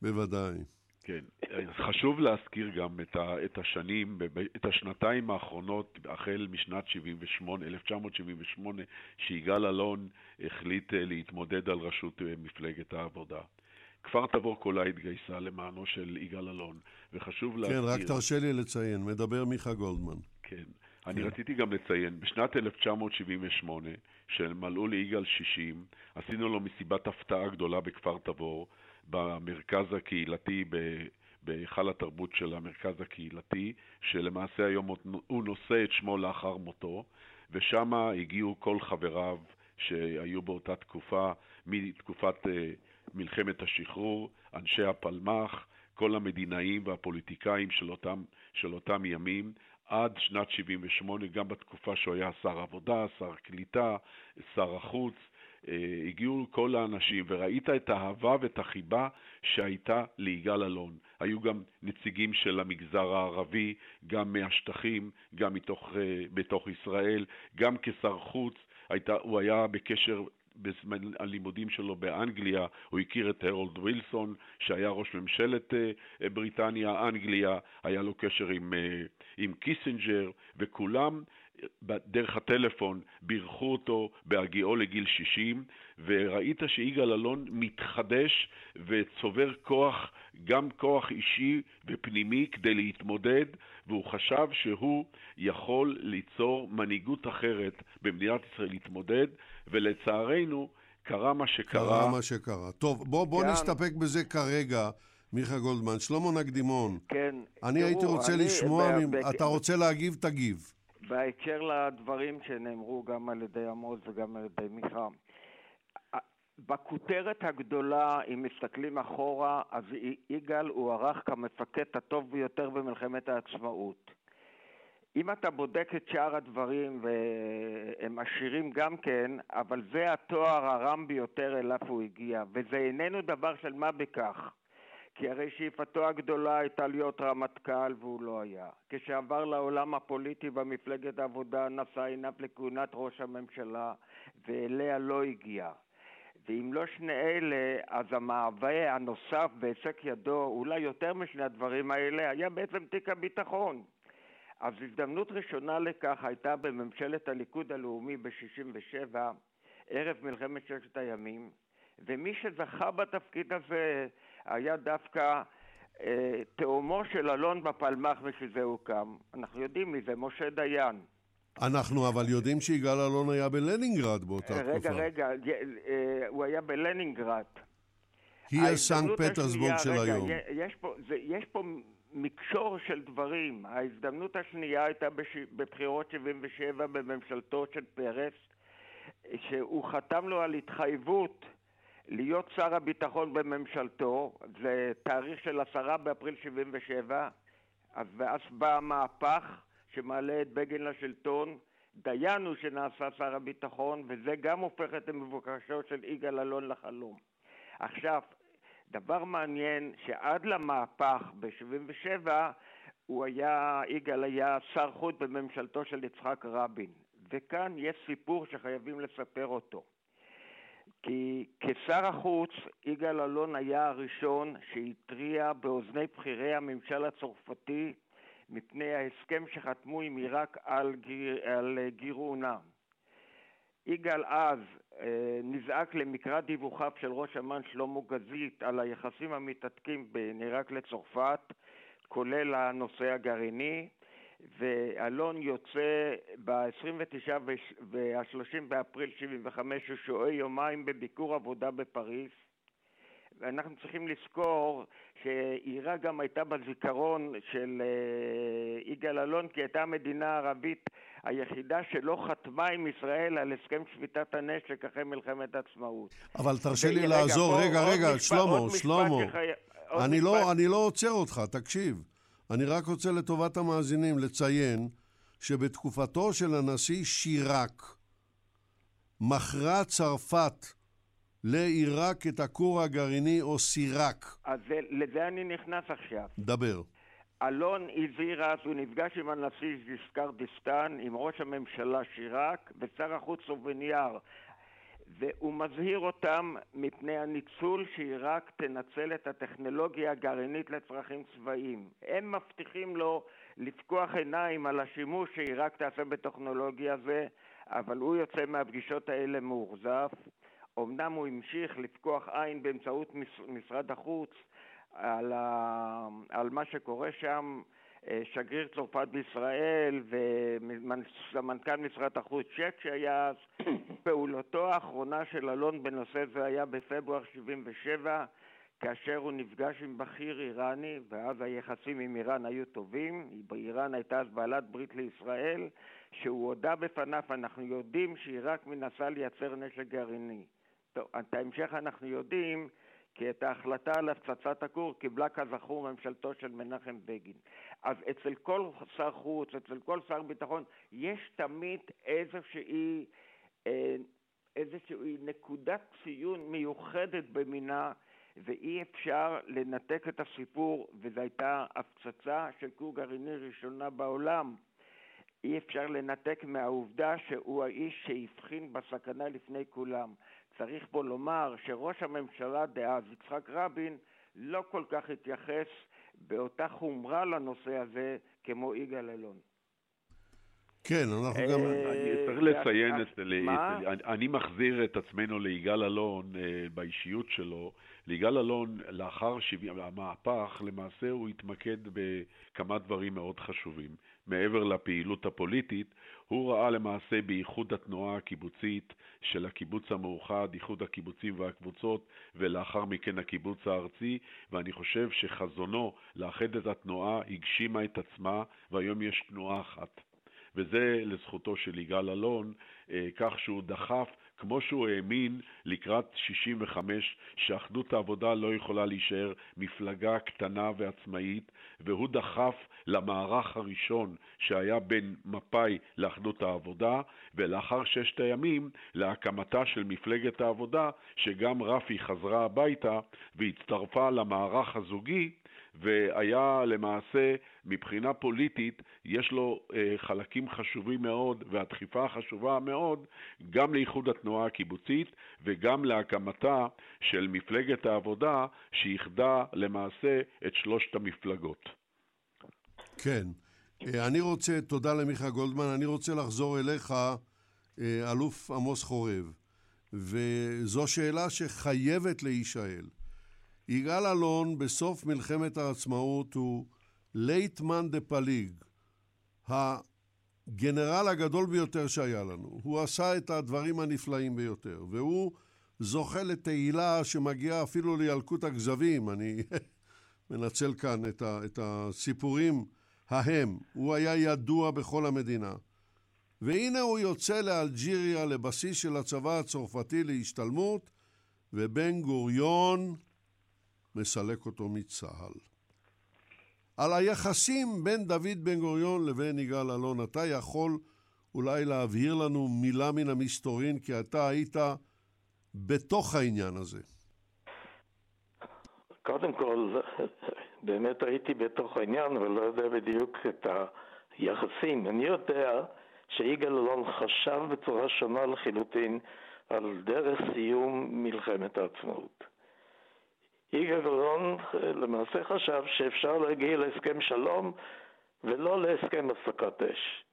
בוודאי. כן, חשוב להזכיר גם את, ה, את השנים, את השנתיים האחרונות, החל משנת 78, 1978, שיגאל אלון החליט אה, להתמודד על ראשות אה, מפלגת העבודה. כפר תבור כולה התגייסה למענו של יגאל אלון, וחשוב כן, להזכיר... כן, רק תרשה לי לציין, מדבר מיכה גולדמן. כן, כן. אני רציתי גם לציין, בשנת 1978, שמלאו ליגאל 60, עשינו לו מסיבת הפתעה גדולה בכפר תבור, במרכז הקהילתי, בהיכל התרבות של המרכז הקהילתי, שלמעשה היום הוא נושא את שמו לאחר מותו, ושם הגיעו כל חבריו שהיו באותה תקופה, מתקופת אה, מלחמת השחרור, אנשי הפלמ"ח, כל המדינאים והפוליטיקאים של אותם, של אותם ימים, עד שנת 78, גם בתקופה שהוא היה שר עבודה, שר קליטה, שר החוץ, הגיעו כל האנשים וראית את האהבה ואת החיבה שהייתה ליגאל אלון. היו גם נציגים של המגזר הערבי, גם מהשטחים, גם מתוך, אה, בתוך ישראל, גם כשר חוץ, הייתה, הוא היה בקשר בזמן הלימודים שלו באנגליה, הוא הכיר את הרולד ווילסון, שהיה ראש ממשלת אה, בריטניה, אנגליה, היה לו קשר עם, עם קיסינג'ר, וכולם דרך הטלפון בירכו אותו בהגיעו לגיל 60, וראית שיגאל אלון מתחדש וצובר כוח, גם כוח אישי ופנימי כדי להתמודד, והוא חשב שהוא יכול ליצור מנהיגות אחרת במדינת ישראל להתמודד, ולצערנו קרה מה שקרה. קרה מה שקרה. טוב, בוא, בוא כן. נסתפק בזה כרגע. מיכה גולדמן, שלמה נקדימון. כן. אני תראו, הייתי רוצה אני, לשמוע, ב... אתה רוצה להגיב, תגיב. בהקשר לדברים שנאמרו גם על ידי עמוס וגם על ידי מיכה. בכותרת הגדולה, אם מסתכלים אחורה, אז יגאל הוערך כמפקד הטוב ביותר במלחמת העצמאות. אם אתה בודק את שאר הדברים, והם עשירים גם כן, אבל זה התואר הרם ביותר אליו הוא הגיע, וזה איננו דבר של מה בכך. כי הרי שאיפתו הגדולה הייתה להיות רמטכ"ל והוא לא היה. כשעבר לעולם הפוליטי במפלגת העבודה נשא עיניו לכהונת ראש הממשלה ואליה לא הגיע. ואם לא שני אלה, אז המעווה הנוסף בהישג ידו, אולי יותר משני הדברים האלה, היה בעצם תיק הביטחון. אז הזדמנות ראשונה לכך הייתה בממשלת הליכוד הלאומי ב-67', ערב מלחמת ששת הימים, ומי שזכה בתפקיד הזה היה דווקא אה, תאומו של אלון בפלמ"ח בשביל זה הוקם. אנחנו יודעים מי זה, משה דיין. אנחנו אבל יודעים שיגאל אלון היה בלנינגרד באותה רגע, תקופה. רגע, רגע, אה, הוא היה בלנינגרד. היא הסנט פטרסבורג של רגע, היום. יש פה, זה, יש פה מקשור של דברים. ההזדמנות השנייה הייתה בש... בבחירות 77 בממשלתו של פרס, שהוא חתם לו על התחייבות להיות שר הביטחון בממשלתו, זה תאריך של עשרה באפריל 77, אז ואז בא המהפך שמעלה את בגין לשלטון, דיין הוא שנעשה שר הביטחון, וזה גם הופך את מבוקשו של יגאל אלון לחלום. עכשיו, דבר מעניין, שעד למהפך ב-77, הוא היה, יגאל היה שר חוץ בממשלתו של יצחק רבין. וכאן יש סיפור שחייבים לספר אותו. כי כשר החוץ, יגאל אלון היה הראשון שהתריע באוזני בכירי הממשל הצרפתי מפני ההסכם שחתמו עם עיראק על, גיר, על גירעונה. יגאל אז אה, נזעק למקרא דיווחיו של ראש אמ"ן שלמה גזית על היחסים המתהדקים בין עיראק לצרפת, כולל הנושא הגרעיני, ואלון יוצא ב-29 וה-30 באפריל 75, הוא שוהה יומיים בביקור עבודה בפריז. ואנחנו צריכים לזכור שעיראק גם הייתה בזיכרון של אה, יגאל אלון, כי הייתה המדינה הערבית היחידה שלא חתמה עם ישראל על הסכם שביתת הנשק אחרי מלחמת העצמאות. אבל תרשה לי לעזור, רגע, רגע, שלמה, שלמה. אני לא, אני לא עוצר אותך, תקשיב. אני רק רוצה לטובת המאזינים לציין שבתקופתו של הנשיא שיראק מכרה צרפת לעיראק את הכור הגרעיני או סיראק. אז זה, לזה אני נכנס עכשיו. דבר. אלון הזהיר אז, הוא נפגש עם הנשיא זיסקרדיסטן, עם ראש הממשלה שיראק ושר החוץ סובניאר והוא מזהיר אותם מפני הניצול שעיראק תנצל את הטכנולוגיה הגרעינית לצרכים צבאיים. הם מבטיחים לו לפקוח עיניים על השימוש שעיראק תעשה בטכנולוגיה זה, אבל הוא יוצא מהפגישות האלה מאוכזב. אמנם הוא המשיך לפקוח עין באמצעות משרד החוץ על, ה... על מה שקורה שם, שגריר צרפת בישראל וסמנכ"ל משרד החוץ צ'ק שהיה אז, פעולתו האחרונה של אלון בנושא זה היה בפברואר 77 כאשר הוא נפגש עם בכיר איראני ואז היחסים עם איראן היו טובים, איראן הייתה אז בעלת ברית לישראל שהוא הודה בפניו, אנחנו יודעים שעיראק מנסה לייצר נשק גרעיני. טוב, את ההמשך אנחנו יודעים כי את ההחלטה על הפצצת הכור קיבלה כזכור ממשלתו של מנחם בגין. אז אצל כל שר חוץ, אצל כל שר ביטחון, יש תמיד איזושהי, אה, איזושהי נקודת ציון מיוחדת במינה ואי אפשר לנתק את הסיפור, וזו הייתה הפצצה של כור גרעיני ראשונה בעולם. אי אפשר לנתק מהעובדה שהוא האיש שהבחין בסכנה לפני כולם. צריך פה לומר שראש הממשלה דאז, יצחק רבין, לא כל כך התייחס באותה חומרה לנושא הזה כמו יגאל אלון. כן, אנחנו גם... אה, אני צריך לציין את... אני מחזיר את עצמנו ליגאל אלון אה, באישיות שלו. ליגאל אלון, לאחר המהפך, למעשה הוא התמקד בכמה דברים מאוד חשובים. מעבר לפעילות הפוליטית, הוא ראה למעשה באיחוד התנועה הקיבוצית של הקיבוץ המאוחד, איחוד הקיבוצים והקבוצות, ולאחר מכן הקיבוץ הארצי, ואני חושב שחזונו לאחד את התנועה הגשימה את עצמה, והיום יש תנועה אחת. וזה לזכותו של יגאל אלון, אה, כך שהוא דחף כמו שהוא האמין לקראת 65 שאחדות העבודה לא יכולה להישאר מפלגה קטנה ועצמאית, והוא דחף למערך הראשון שהיה בין מפא"י לאחדות העבודה, ולאחר ששת הימים להקמתה של מפלגת העבודה, שגם רפי חזרה הביתה והצטרפה למערך הזוגי, והיה למעשה, מבחינה פוליטית, יש לו אה, חלקים חשובים מאוד והדחיפה החשובה מאוד גם לאיחוד התנועה הקיבוצית וגם להקמתה של מפלגת העבודה שאיחדה למעשה את שלושת המפלגות. כן. אה, אני רוצה, תודה למיכה גולדמן, אני רוצה לחזור אליך, אה, אלוף עמוס חורב, וזו שאלה שחייבת להישאל. יגאל אלון בסוף מלחמת העצמאות הוא לייטמן דה פליג, הגנרל הגדול ביותר שהיה לנו. הוא עשה את הדברים הנפלאים ביותר, והוא זוכה לתהילה שמגיעה אפילו לילקוט הכזבים. אני מנצל כאן את, ה, את הסיפורים ההם. הוא היה ידוע בכל המדינה. והנה הוא יוצא לאלג'יריה, לבסיס של הצבא הצרפתי להשתלמות, ובן גוריון מסלק אותו מצה"ל. על היחסים בין דוד בן גוריון לבין יגאל אלון, אתה יכול אולי להבהיר לנו מילה מן המסתורין, כי אתה היית בתוך העניין הזה. קודם כל, באמת הייתי בתוך העניין, אבל לא יודע בדיוק את היחסים. אני יודע שיגאל אלון חשב בצורה שונה לחלוטין על דרך סיום מלחמת העצמאות. יגאל אלון למעשה חשב שאפשר להגיע להסכם שלום ולא להסכם הפסקת אש.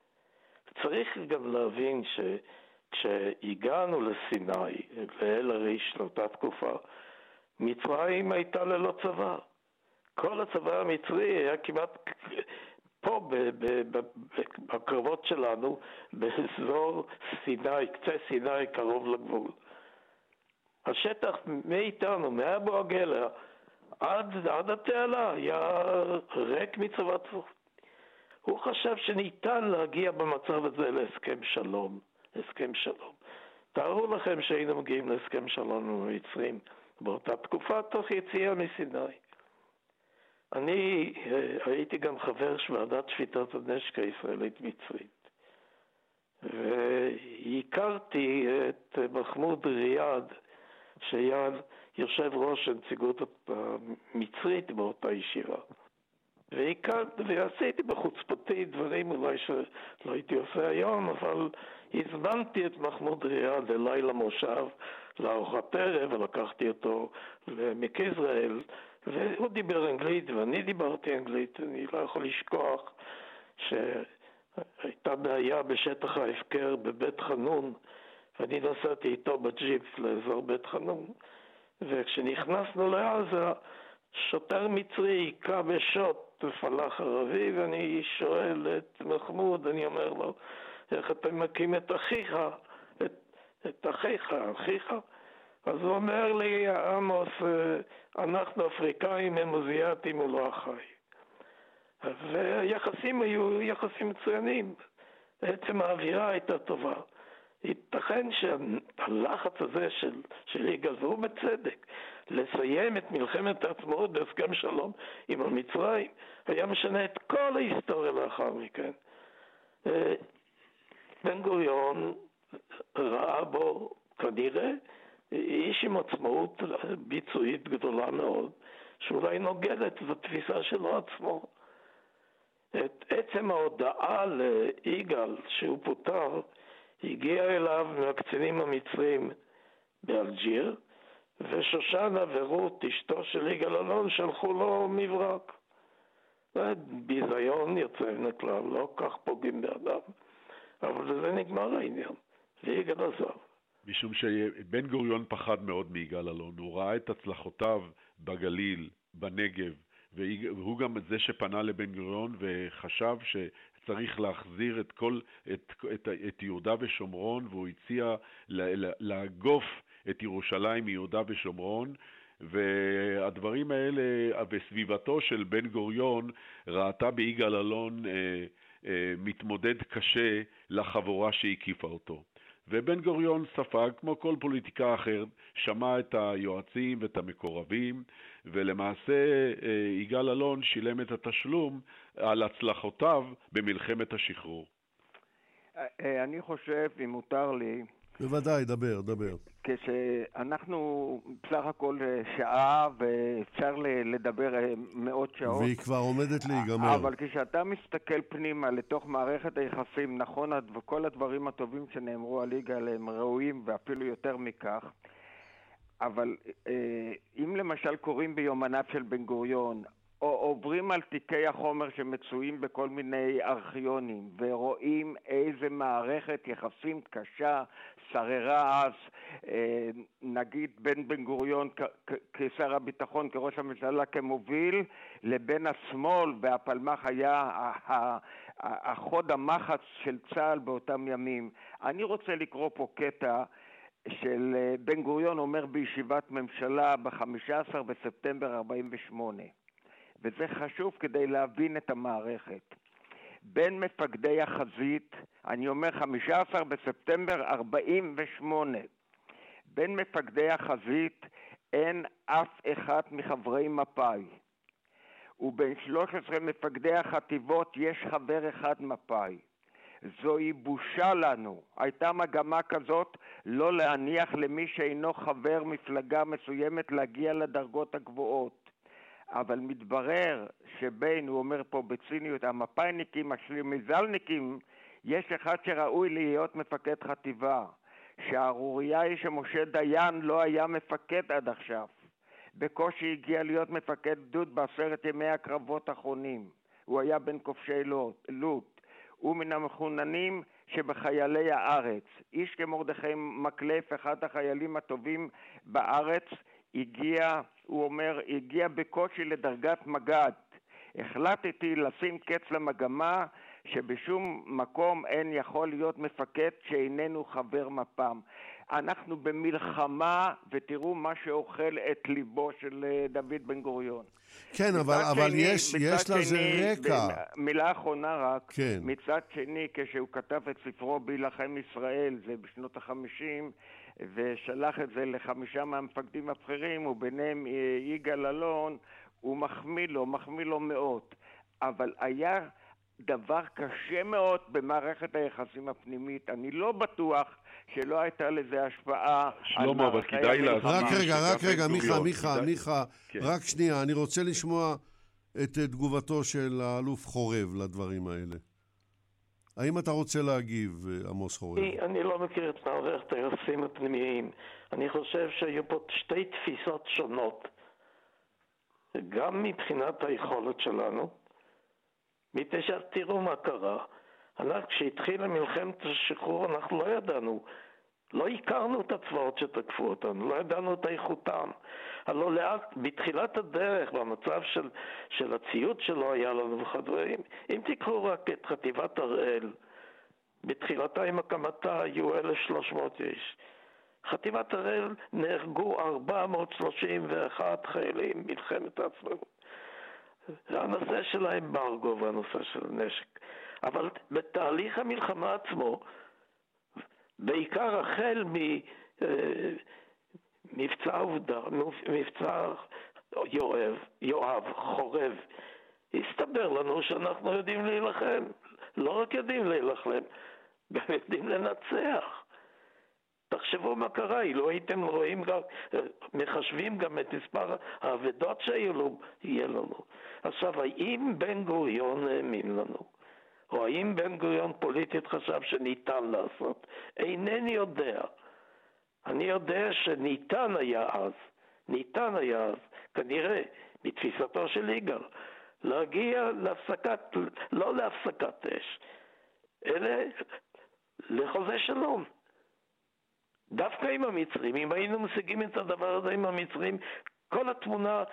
צריך גם להבין שכשהגענו לסיני ואל הריש לאותה תקופה, מצרים הייתה ללא צבא. כל הצבא המצרי היה כמעט פה בקרבות שלנו, באזור סיני, קצה סיני קרוב לגבול. השטח מאיתנו, מאבו עגלה, עד, עד התעלה, היה ריק צבאי. הוא חשב שניתן להגיע במצב הזה להסכם שלום, הסכם שלום. תארו לכם שהיינו מגיעים להסכם שלום עם המצרים באותה תקופה תוך יציאה מסיני. אני אה, הייתי גם חבר של ועדת שפיטת הנשק הישראלית מצרית והכרתי את מחמוד ריאד שהיה יושב ראש הנציגות המצרית באותה ישיבה. והכרתי ועשיתי בחוצפתי דברים אולי שלא הייתי עושה היום אבל הזמנתי את מחמוד ריאד אליי למושב לארוחת ערב ולקחתי אותו לעמק יזרעאל והוא דיבר אנגלית ואני דיברתי אנגלית, אני לא יכול לשכוח שהייתה בעיה בשטח ההפקר בבית חנון ואני נסעתי איתו בג'יפ לאזור בית חנון וכשנכנסנו לעזה שוטר מצרי היכה בשוט פלאח ערבי ואני שואל את מחמוד, אני אומר לו איך אתם מכים את אחיך, את, את אחיך, אחיך אז הוא אומר לי, עמוס, אנחנו אפריקאים, הם אוזייתים, הוא לא החי. והיחסים היו יחסים מצוינים. בעצם האווירה הייתה טובה. ייתכן שהלחץ הזה של, של והוא בצדק, לסיים את מלחמת העצמאות בהסכם שלום עם המצרים, היה משנה את כל ההיסטוריה לאחר מכן. אה, בן גוריון ראה בו כנראה איש עם עצמאות ביצועית גדולה מאוד, שאולי נוגדת את התפיסה שלו עצמו. את עצם ההודעה ליגאל שהוא פוטר הגיע אליו מהקצינים המצרים באלג'יר, ושושנה ורות, אשתו של יגאל אלון, שלחו לו מברק. זה ביזיון יוצא מן הכלל, לא כך פוגעים באדם. אבל זה נגמר העניין, ויגאל עזב. משום שבן גוריון פחד מאוד מיגאל אלון, הוא ראה את הצלחותיו בגליל, בנגב, והוא גם זה שפנה לבן גוריון וחשב שצריך להחזיר את, כל, את, את, את יהודה ושומרון, והוא הציע לאגוף את ירושלים מיהודה ושומרון, והדברים האלה, וסביבתו של בן גוריון ראתה ביגאל אלון אה, אה, מתמודד קשה לחבורה שהקיפה אותו. ובן גוריון ספג, כמו כל פוליטיקה אחרת, שמע את היועצים ואת המקורבים, ולמעשה אה, יגאל אלון שילם את התשלום על הצלחותיו במלחמת השחרור. אה, אה, אני חושב, אם מותר לי, בוודאי, דבר, דבר. כשאנחנו בסך הכל אה, שעה ואפשר לדבר מאות שעות. והיא כבר עומדת להיגמר. אבל כשאתה מסתכל פנימה לתוך מערכת היחסים, נכון, וכל הדברים הטובים שנאמרו על יגאל הם ראויים ואפילו יותר מכך, אבל אם למשל קוראים ביומניו של בן גוריון, עוברים על תיקי החומר שמצויים בכל מיני ארכיונים ורואים איזה מערכת יחסים קשה שררה אז, אה, נגיד בין בן גוריון כשר הביטחון, כראש הממשלה, כמוביל, לבין השמאל, והפלמ"ח היה החוד המחץ של צה"ל באותם ימים. אני רוצה לקרוא פה קטע של אה, בן גוריון אומר בישיבת ממשלה ב-15 בספטמבר 48' וזה חשוב כדי להבין את המערכת. בין מפקדי החזית, אני אומר 15 בספטמבר 48, בין מפקדי החזית אין אף אחד מחברי מפא"י, ובין 13 מפקדי החטיבות יש חבר אחד מפא"י. זוהי בושה לנו. הייתה מגמה כזאת לא להניח למי שאינו חבר מפלגה מסוימת להגיע לדרגות הגבוהות. אבל מתברר שבין, הוא אומר פה בציניות, המפא"יניקים, השלימיזלניקים, יש אחד שראוי להיות מפקד חטיבה. שערוריה היא שמשה דיין לא היה מפקד עד עכשיו. בקושי הגיע להיות מפקד גדוד בעשרת ימי הקרבות האחרונים. הוא היה בין כובשי לוט. הוא מן המחוננים שבחיילי הארץ. איש כמרדכי מקלף, אחד החיילים הטובים בארץ, הגיע, הוא אומר, הגיע בקושי לדרגת מג"ד. החלטתי לשים קץ למגמה שבשום מקום אין יכול להיות מפקד שאיננו חבר מפ"ם. אנחנו במלחמה, ותראו מה שאוכל את ליבו של אה, דוד בן גוריון. כן, אבל, שני, אבל יש, יש לזה שני, רקע. מילה אחרונה רק. כן. מצד שני, כשהוא כתב את ספרו בהילחם ישראל, זה בשנות החמישים, ושלח את זה לחמישה מהמפקדים הבכירים, וביניהם אה, יגאל אלון, הוא מחמיא לו, מחמיא לו מאוד. אבל היה דבר קשה מאוד במערכת היחסים הפנימית. אני לא בטוח שלא הייתה לזה השפעה שלמה, אבל כדאי להזמין... רק רגע, רק רגע, מיכה, מיכה, מיכה, כן. רק שנייה, אני רוצה לשמוע את תגובתו של האלוף חורב לדברים האלה. האם אתה רוצה להגיב, עמוס חורב? אני, אני לא מכיר את מערכת היחסים הפנימיים. אני חושב שהיו פה שתי תפיסות שונות, גם מבחינת היכולת שלנו, מפני שתראו מה קרה. אנחנו, כשהתחילה מלחמת השחרור אנחנו לא ידענו, לא הכרנו את הצבאות שתקפו אותנו, לא ידענו את איכותם. הלוא לאט, בתחילת הדרך, במצב של, של הציוד שלא היה לנו וכדומה, אם תיקחו רק את חטיבת הראל, בתחילתה עם הקמתה היו 1,300 איש. חטיבת הראל נהרגו 431 חיילים מלחמת העצמאות. הנושא של האמברגו והנושא של הנשק. אבל בתהליך המלחמה עצמו, בעיקר החל ממבצע אה, עובדה, מבצע יואב, יואב, חורב, הסתבר לנו שאנחנו יודעים להילחם. לא רק יודעים להילחם, גם יודעים לנצח. תחשבו מה קרה, אילו הייתם רואים גם, מחשבים גם את מספר האבדות שיהיה לנו. עכשיו, האם בן גוריון האמין לנו? או האם בן גוריון פוליטית חשב שניתן לעשות? אינני יודע. אני יודע שניתן היה אז, ניתן היה אז, כנראה, בתפיסתו של יגאל, להגיע להפסקת, לא להפסקת אש, אלא לחוזה שלום. דווקא עם המצרים, אם היינו משיגים את הדבר הזה עם המצרים, כל התמונה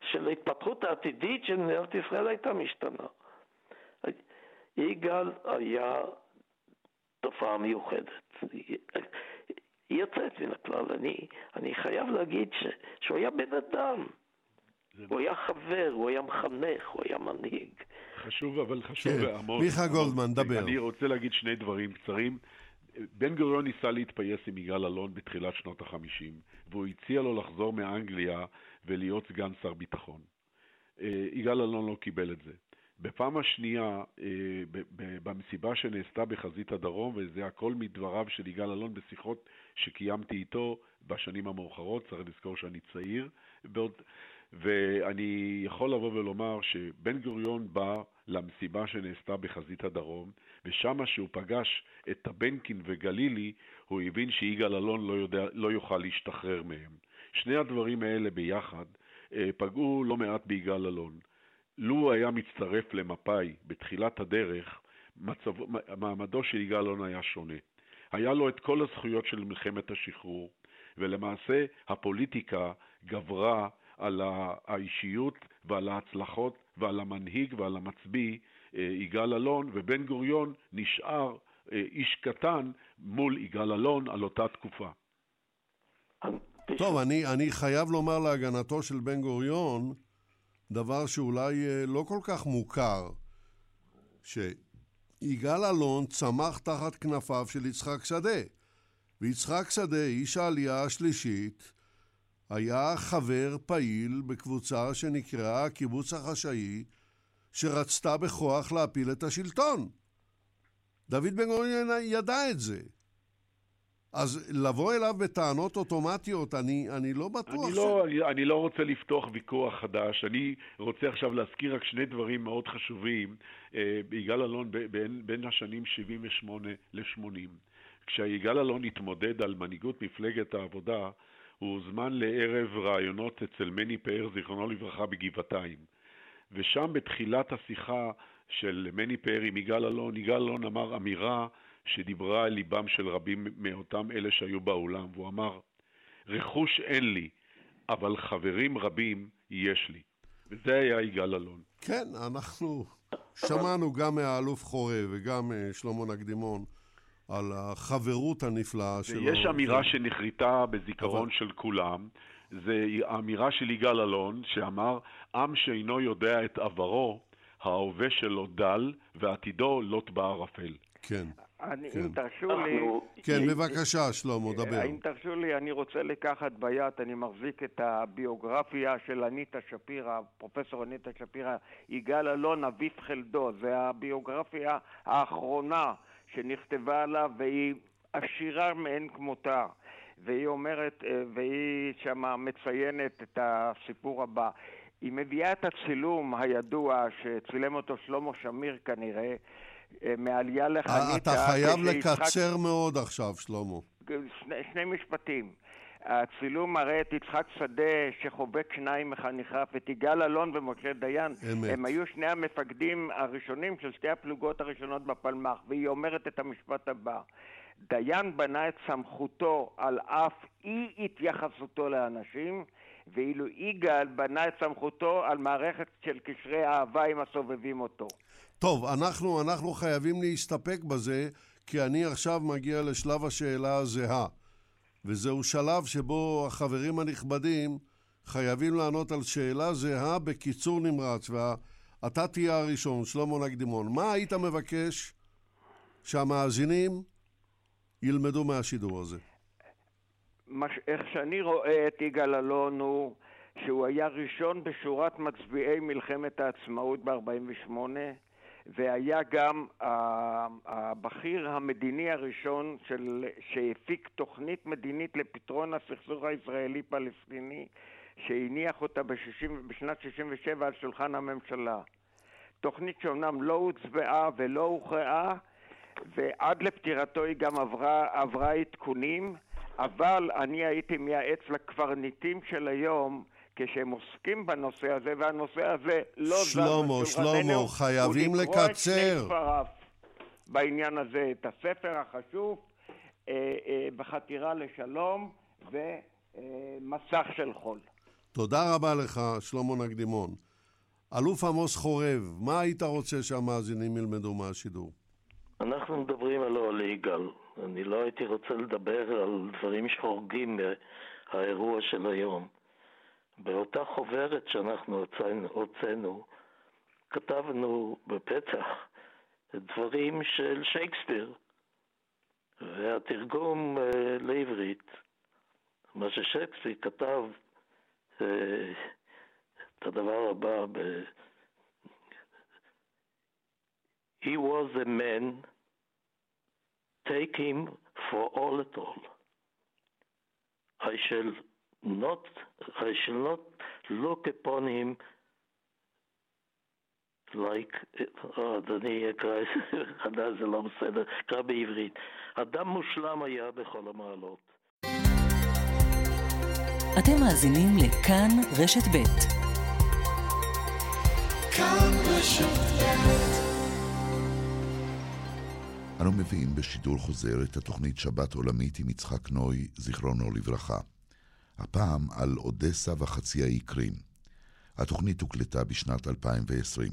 של ההתפתחות העתידית של מדינת ישראל הייתה משתנה. יגאל היה תופעה מיוחדת. היא יוצאת מן הכלל. אני, אני חייב להגיד ש, שהוא היה בן אדם. הוא היה חבר, הוא היה מחנך, הוא היה מנהיג. חשוב, אבל חשוב, כן. עמוס. מיכה גולדמן, דבר. אני רוצה להגיד שני דברים קצרים. בן גוריון ניסה להתפייס עם יגאל אלון בתחילת שנות החמישים, והוא הציע לו לחזור מאנגליה ולהיות סגן שר ביטחון. אה, יגאל אלון לא קיבל את זה. בפעם השנייה, אה, במסיבה שנעשתה בחזית הדרום, וזה הכל מדבריו של יגאל אלון בשיחות שקיימתי איתו בשנים המאוחרות, צריך לזכור שאני צעיר, ואני יכול לבוא ולומר שבן גוריון בא למסיבה שנעשתה בחזית הדרום, ושמה שהוא פגש את טבנקין וגלילי, הוא הבין שיגאל אלון לא, יודע, לא יוכל להשתחרר מהם. שני הדברים האלה ביחד אה, פגעו לא מעט ביגאל אלון. לו היה מצטרף למפא"י בתחילת הדרך, מצב, מעמדו של יגאל אלון היה שונה. היה לו את כל הזכויות של מלחמת השחרור, ולמעשה הפוליטיקה גברה על האישיות ועל ההצלחות ועל המנהיג ועל המצביא אה, יגאל אלון, ובן גוריון נשאר אה, איש קטן מול יגאל אלון על אותה תקופה. טוב, אני, אני חייב לומר להגנתו של בן גוריון דבר שאולי אה, לא כל כך מוכר, שיגאל אלון צמח תחת כנפיו של יצחק שדה. ויצחק שדה, איש העלייה השלישית, היה חבר פעיל בקבוצה שנקראה הקיבוץ החשאי, שרצתה בכוח להפיל את השלטון. דוד בן גוריון ידע את זה. אז לבוא אליו בטענות אוטומטיות, אני, אני לא בטוח אני לא, ש... אני, אני לא רוצה לפתוח ויכוח חדש, אני רוצה עכשיו להזכיר רק שני דברים מאוד חשובים אה, ביגאל אלון בין, בין השנים 78 ל-80. כשיגאל אלון התמודד על מנהיגות מפלגת העבודה, הוא הוזמן לערב רעיונות אצל מני פאר, זיכרונו לברכה, בגבעתיים. ושם בתחילת השיחה של מני פאר עם יגאל אלון, יגאל אלון אמר אמירה שדיברה על ליבם של רבים מאותם אלה שהיו באולם, והוא אמר, רכוש אין לי, אבל חברים רבים יש לי. וזה היה יגאל אלון. כן, אנחנו שמענו גם מהאלוף חורב וגם אה, שלמה נקדימון על החברות הנפלאה שלו. ויש אמירה שנחריטה בזיכרון אבל... של כולם, זה האמירה של יגאל אלון, שאמר, עם שאינו יודע את עברו, ההווה שלו דל, ועתידו לוט בערפל. כן. אני, כן. אם תרשו לי... כן, בבקשה, שלמה, דבר. אם תרשו לי, אני רוצה לקחת ביד, אני מחזיק את הביוגרפיה של אניטה שפירא, פרופסור אניטה שפירא, יגאל אלון, אביב חלדו. זה הביוגרפיה האחרונה שנכתבה עליו, והיא עשירה מאין כמותה. והיא אומרת, אה, והיא שמה מציינת את הסיפור הבא. היא מביאה את הצילום הידוע שצילם אותו שלמה שמיר כנראה, אה, מעלייה לחניתה. אתה חייב לקצר מאוד עכשיו, שלמה. שני, שני משפטים. הצילום מראה את יצחק שדה שחובק שניים מחניכיו, את יגאל אלון ומשה דיין. אמת. הם היו שני המפקדים הראשונים של שתי הפלוגות הראשונות בפלמ"ח, והיא אומרת את המשפט הבא: דיין בנה את סמכותו על אף אי התייחסותו לאנשים, ואילו יגאל בנה את סמכותו על מערכת של קשרי אהבה עם הסובבים אותו. טוב, אנחנו, אנחנו חייבים להסתפק בזה, כי אני עכשיו מגיע לשלב השאלה הזהה. וזהו שלב שבו החברים הנכבדים חייבים לענות על שאלה זהה בקיצור נמרץ, ואתה תהיה הראשון, שלמה נקדימון. מה היית מבקש שהמאזינים ילמדו מהשידור הזה? מש, איך שאני רואה את יגאל אלון הוא שהוא היה ראשון בשורת מצביעי מלחמת העצמאות ב-48' והיה גם הבכיר המדיני הראשון של, שהפיק תוכנית מדינית לפתרון הסכסוך הישראלי-פלסטיני שהניח אותה בשישים, בשנת 67' על שולחן הממשלה. תוכנית שאומנם לא הוצבעה ולא הוכרעה ועד לפטירתו היא גם עברה, עברה עדכונים אבל אני הייתי מייעץ לקברניטים של היום כשהם עוסקים בנושא הזה, והנושא הזה לא זז שלמה, שלמה, חייבים לקצר. בעניין הזה את הספר החשוב, אה, אה, בחתירה לשלום ומסך של חול. תודה רבה לך, שלמה נקדימון. אלוף עמוס חורב, מה היית רוצה שהמאזינים ילמדו מהשידור? אנחנו מדברים על אוהלי יגאל. אני לא הייתי רוצה לדבר על דברים שחורגים מהאירוע של היום. באותה חוברת שאנחנו הוצאנו, כתבנו בפתח דברים של שייקספיר, והתרגום אה, לעברית, מה ששייקספיר כתב, אה, את הדבר הבא, ב... He was a man, take him for all at all. I shall not, I shall not look upon him like, אדוני יקרא, זה לא בסדר, קרא בעברית. אדם מושלם היה בכל המעלות. אתם מאזינים לכאן רשת ב'. כאן רשת ב'. אנו מביאים בשידור חוזר את התוכנית שבת עולמית עם יצחק נוי, זיכרונו לברכה. הפעם על אודסה וחצי האי קרים. התוכנית הוקלטה בשנת 2020.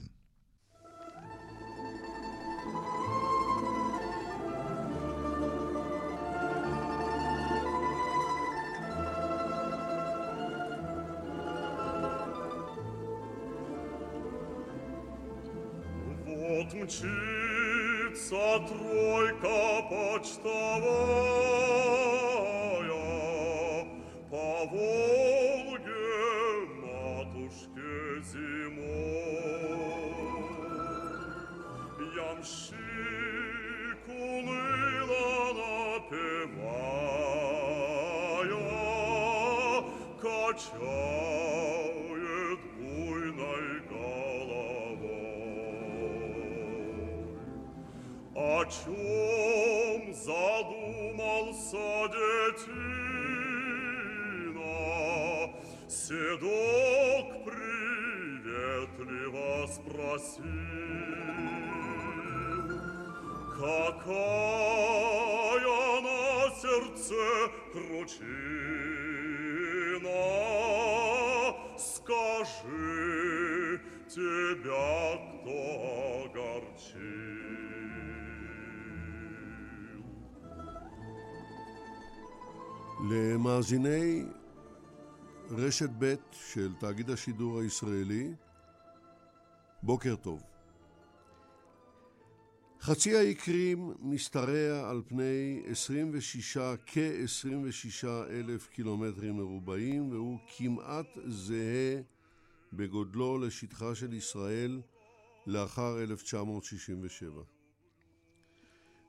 Мчится тройка почтовая Волге матушке зимой. Ямщик уныло напевая, качает буйной головой. О чем задумался детина, седок приветливо спросил, какая на сердце причина, скажи, тебя кто огорчил? למאזיני רשת ב' של תאגיד השידור הישראלי, בוקר טוב. חצי האי קרים משתרע על פני 26, כ-26 אלף קילומטרים מרובעים והוא כמעט זהה בגודלו לשטחה של ישראל לאחר 1967.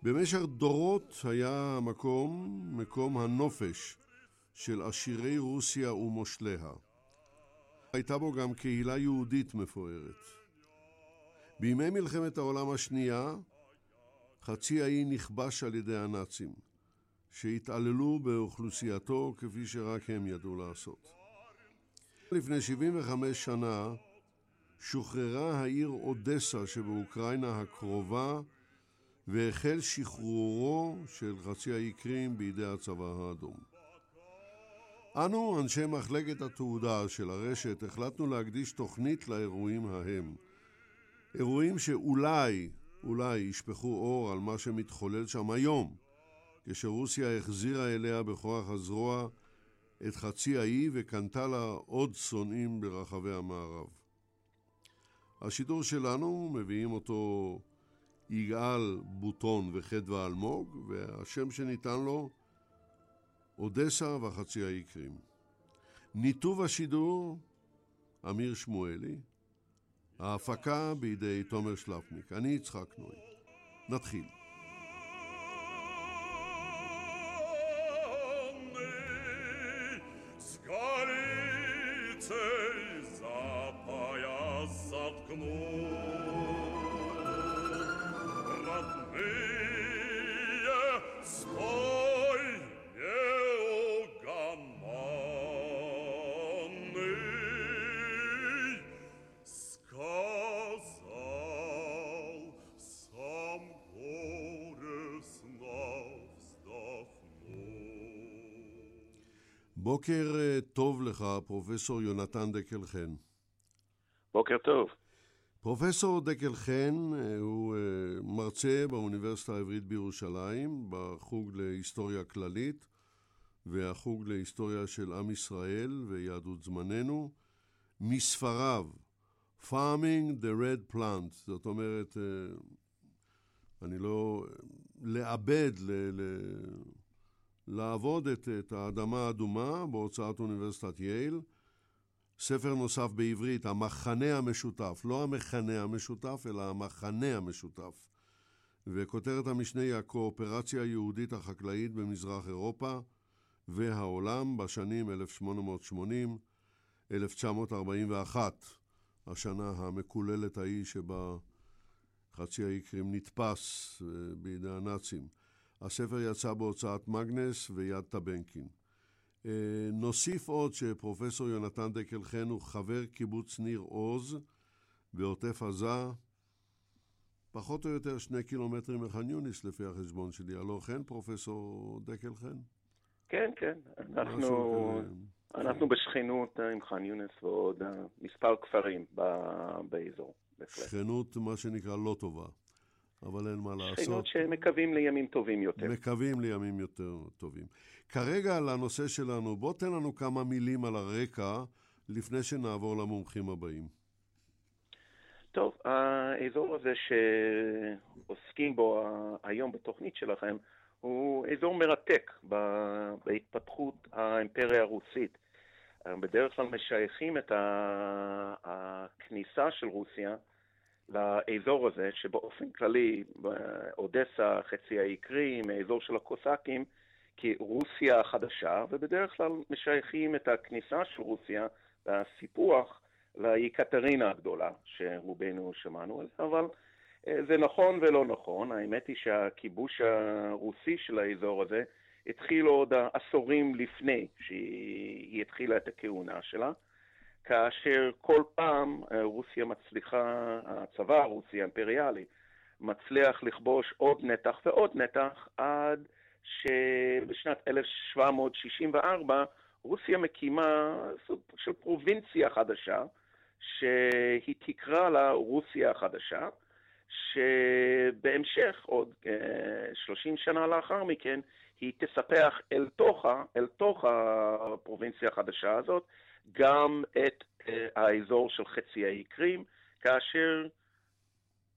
במשך דורות היה המקום מקום הנופש של עשירי רוסיה ומושליה. הייתה בו גם קהילה יהודית מפוארת. בימי מלחמת העולם השנייה חצי האי נכבש על ידי הנאצים, שהתעללו באוכלוסייתו כפי שרק הם ידעו לעשות. לפני 75 שנה שוחררה העיר אודסה שבאוקראינה הקרובה והחל שחרורו של חצי האי קרים בידי הצבא האדום. אנו, אנשי מחלקת התעודה של הרשת, החלטנו להקדיש תוכנית לאירועים ההם. אירועים שאולי, אולי ישפכו אור על מה שמתחולל שם היום, כשרוסיה החזירה אליה בכוח הזרוע את חצי האי וקנתה לה עוד שונאים ברחבי המערב. השידור שלנו, מביאים אותו יגאל בוטון וחדווה אלמוג, והשם שניתן לו אודסה וחצי האי קרים. ניתוב השידור, אמיר שמואלי. ההפקה בידי תומר שלפניק. אני יצחק נוי. נתחיל. בוקר אה, טוב לך, פרופסור יונתן דקל חן. בוקר טוב. פרופסור דקל חן אה, הוא אה, מרצה באוניברסיטה העברית בירושלים, בחוג להיסטוריה כללית והחוג להיסטוריה של עם ישראל ויהדות זמננו. מספריו, Farming the Red Plant, זאת אומרת, אני לא... לעבד, ל... ל... לעבוד את, את האדמה האדומה בהוצאת אוניברסיטת יייל. ספר נוסף בעברית, המחנה המשותף, לא המכנה המשותף, אלא המחנה המשותף. וכותרת המשנה היא הקואופרציה היהודית החקלאית במזרח אירופה והעולם בשנים 1880-1941, השנה המקוללת ההיא שבה חצי האי קרים נתפס אה, בידי הנאצים. הספר יצא בהוצאת מגנס ויד טבנקין. אה, נוסיף עוד שפרופסור יונתן דקל חן הוא חבר קיבוץ ניר עוז בעוטף עזה, פחות או יותר שני קילומטרים מח'אן יונס לפי החשבון שלי. הלא כן, פרופסור דקל חן? כן, כן. אנחנו, כזה. אנחנו בשכנות אה, עם ח'אן יונס ועוד אה, מספר כפרים באזור, בהחלט. שכנות, מה שנקרא, לא טובה. אבל אין מה לעשות. שכנות שמקווים לימים טובים יותר. מקווים לימים יותר טובים. כרגע לנושא שלנו, בוא תן לנו כמה מילים על הרקע לפני שנעבור למומחים הבאים. טוב, האזור הזה שעוסקים בו היום בתוכנית שלכם הוא אזור מרתק בהתפתחות האימפריה הרוסית. בדרך כלל משייכים את הכניסה של רוסיה לאזור הזה, שבאופן כללי, אודסה, חצי האי קרים, האזור של הקוסאקים, כרוסיה החדשה, ובדרך כלל משייכים את הכניסה של רוסיה והסיפוח לאיקטרינה הגדולה, שרובנו שמענו על זה, אבל אה, זה נכון ולא נכון. האמת היא שהכיבוש הרוסי של האזור הזה התחיל עוד עשורים לפני שהיא התחילה את הכהונה שלה. כאשר כל פעם אה, רוסיה מצליחה, הצבא הרוסי האימפריאלי, מצליח לכבוש עוד נתח ועוד נתח עד שבשנת 1764 רוסיה מקימה סוג של פרובינציה חדשה, שהיא תקרא לה רוסיה החדשה, שבהמשך, עוד 30 אה, שנה לאחר מכן, היא תספח אל תוך, אל תוך הפרובינציה החדשה הזאת גם את אה, האזור של חצי האי קרים, כאשר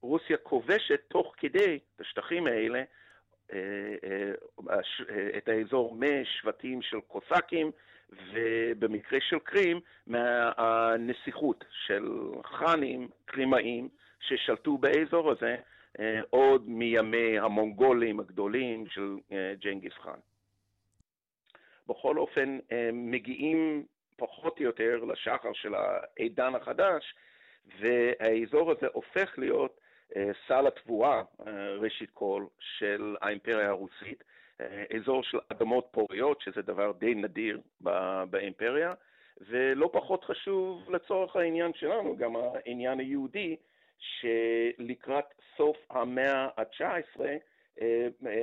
רוסיה כובשת תוך כדי את השטחים האלה אה, את האזור משבטים של קוסאקים ובמקרה של קרים מהנסיכות של חאנים, קרימאים, ששלטו באזור הזה אה, עוד מימי המונגולים הגדולים של אה, ג'נגיס חאן. בכל אופן, אה, מגיעים פחות או יותר לשחר של העידן החדש, והאזור הזה הופך להיות סל התבואה, ראשית כל, של האימפריה הרוסית, אזור של אדמות פוריות, שזה דבר די נדיר באימפריה, ולא פחות חשוב לצורך העניין שלנו, גם העניין היהודי, שלקראת סוף המאה ה-19 אה,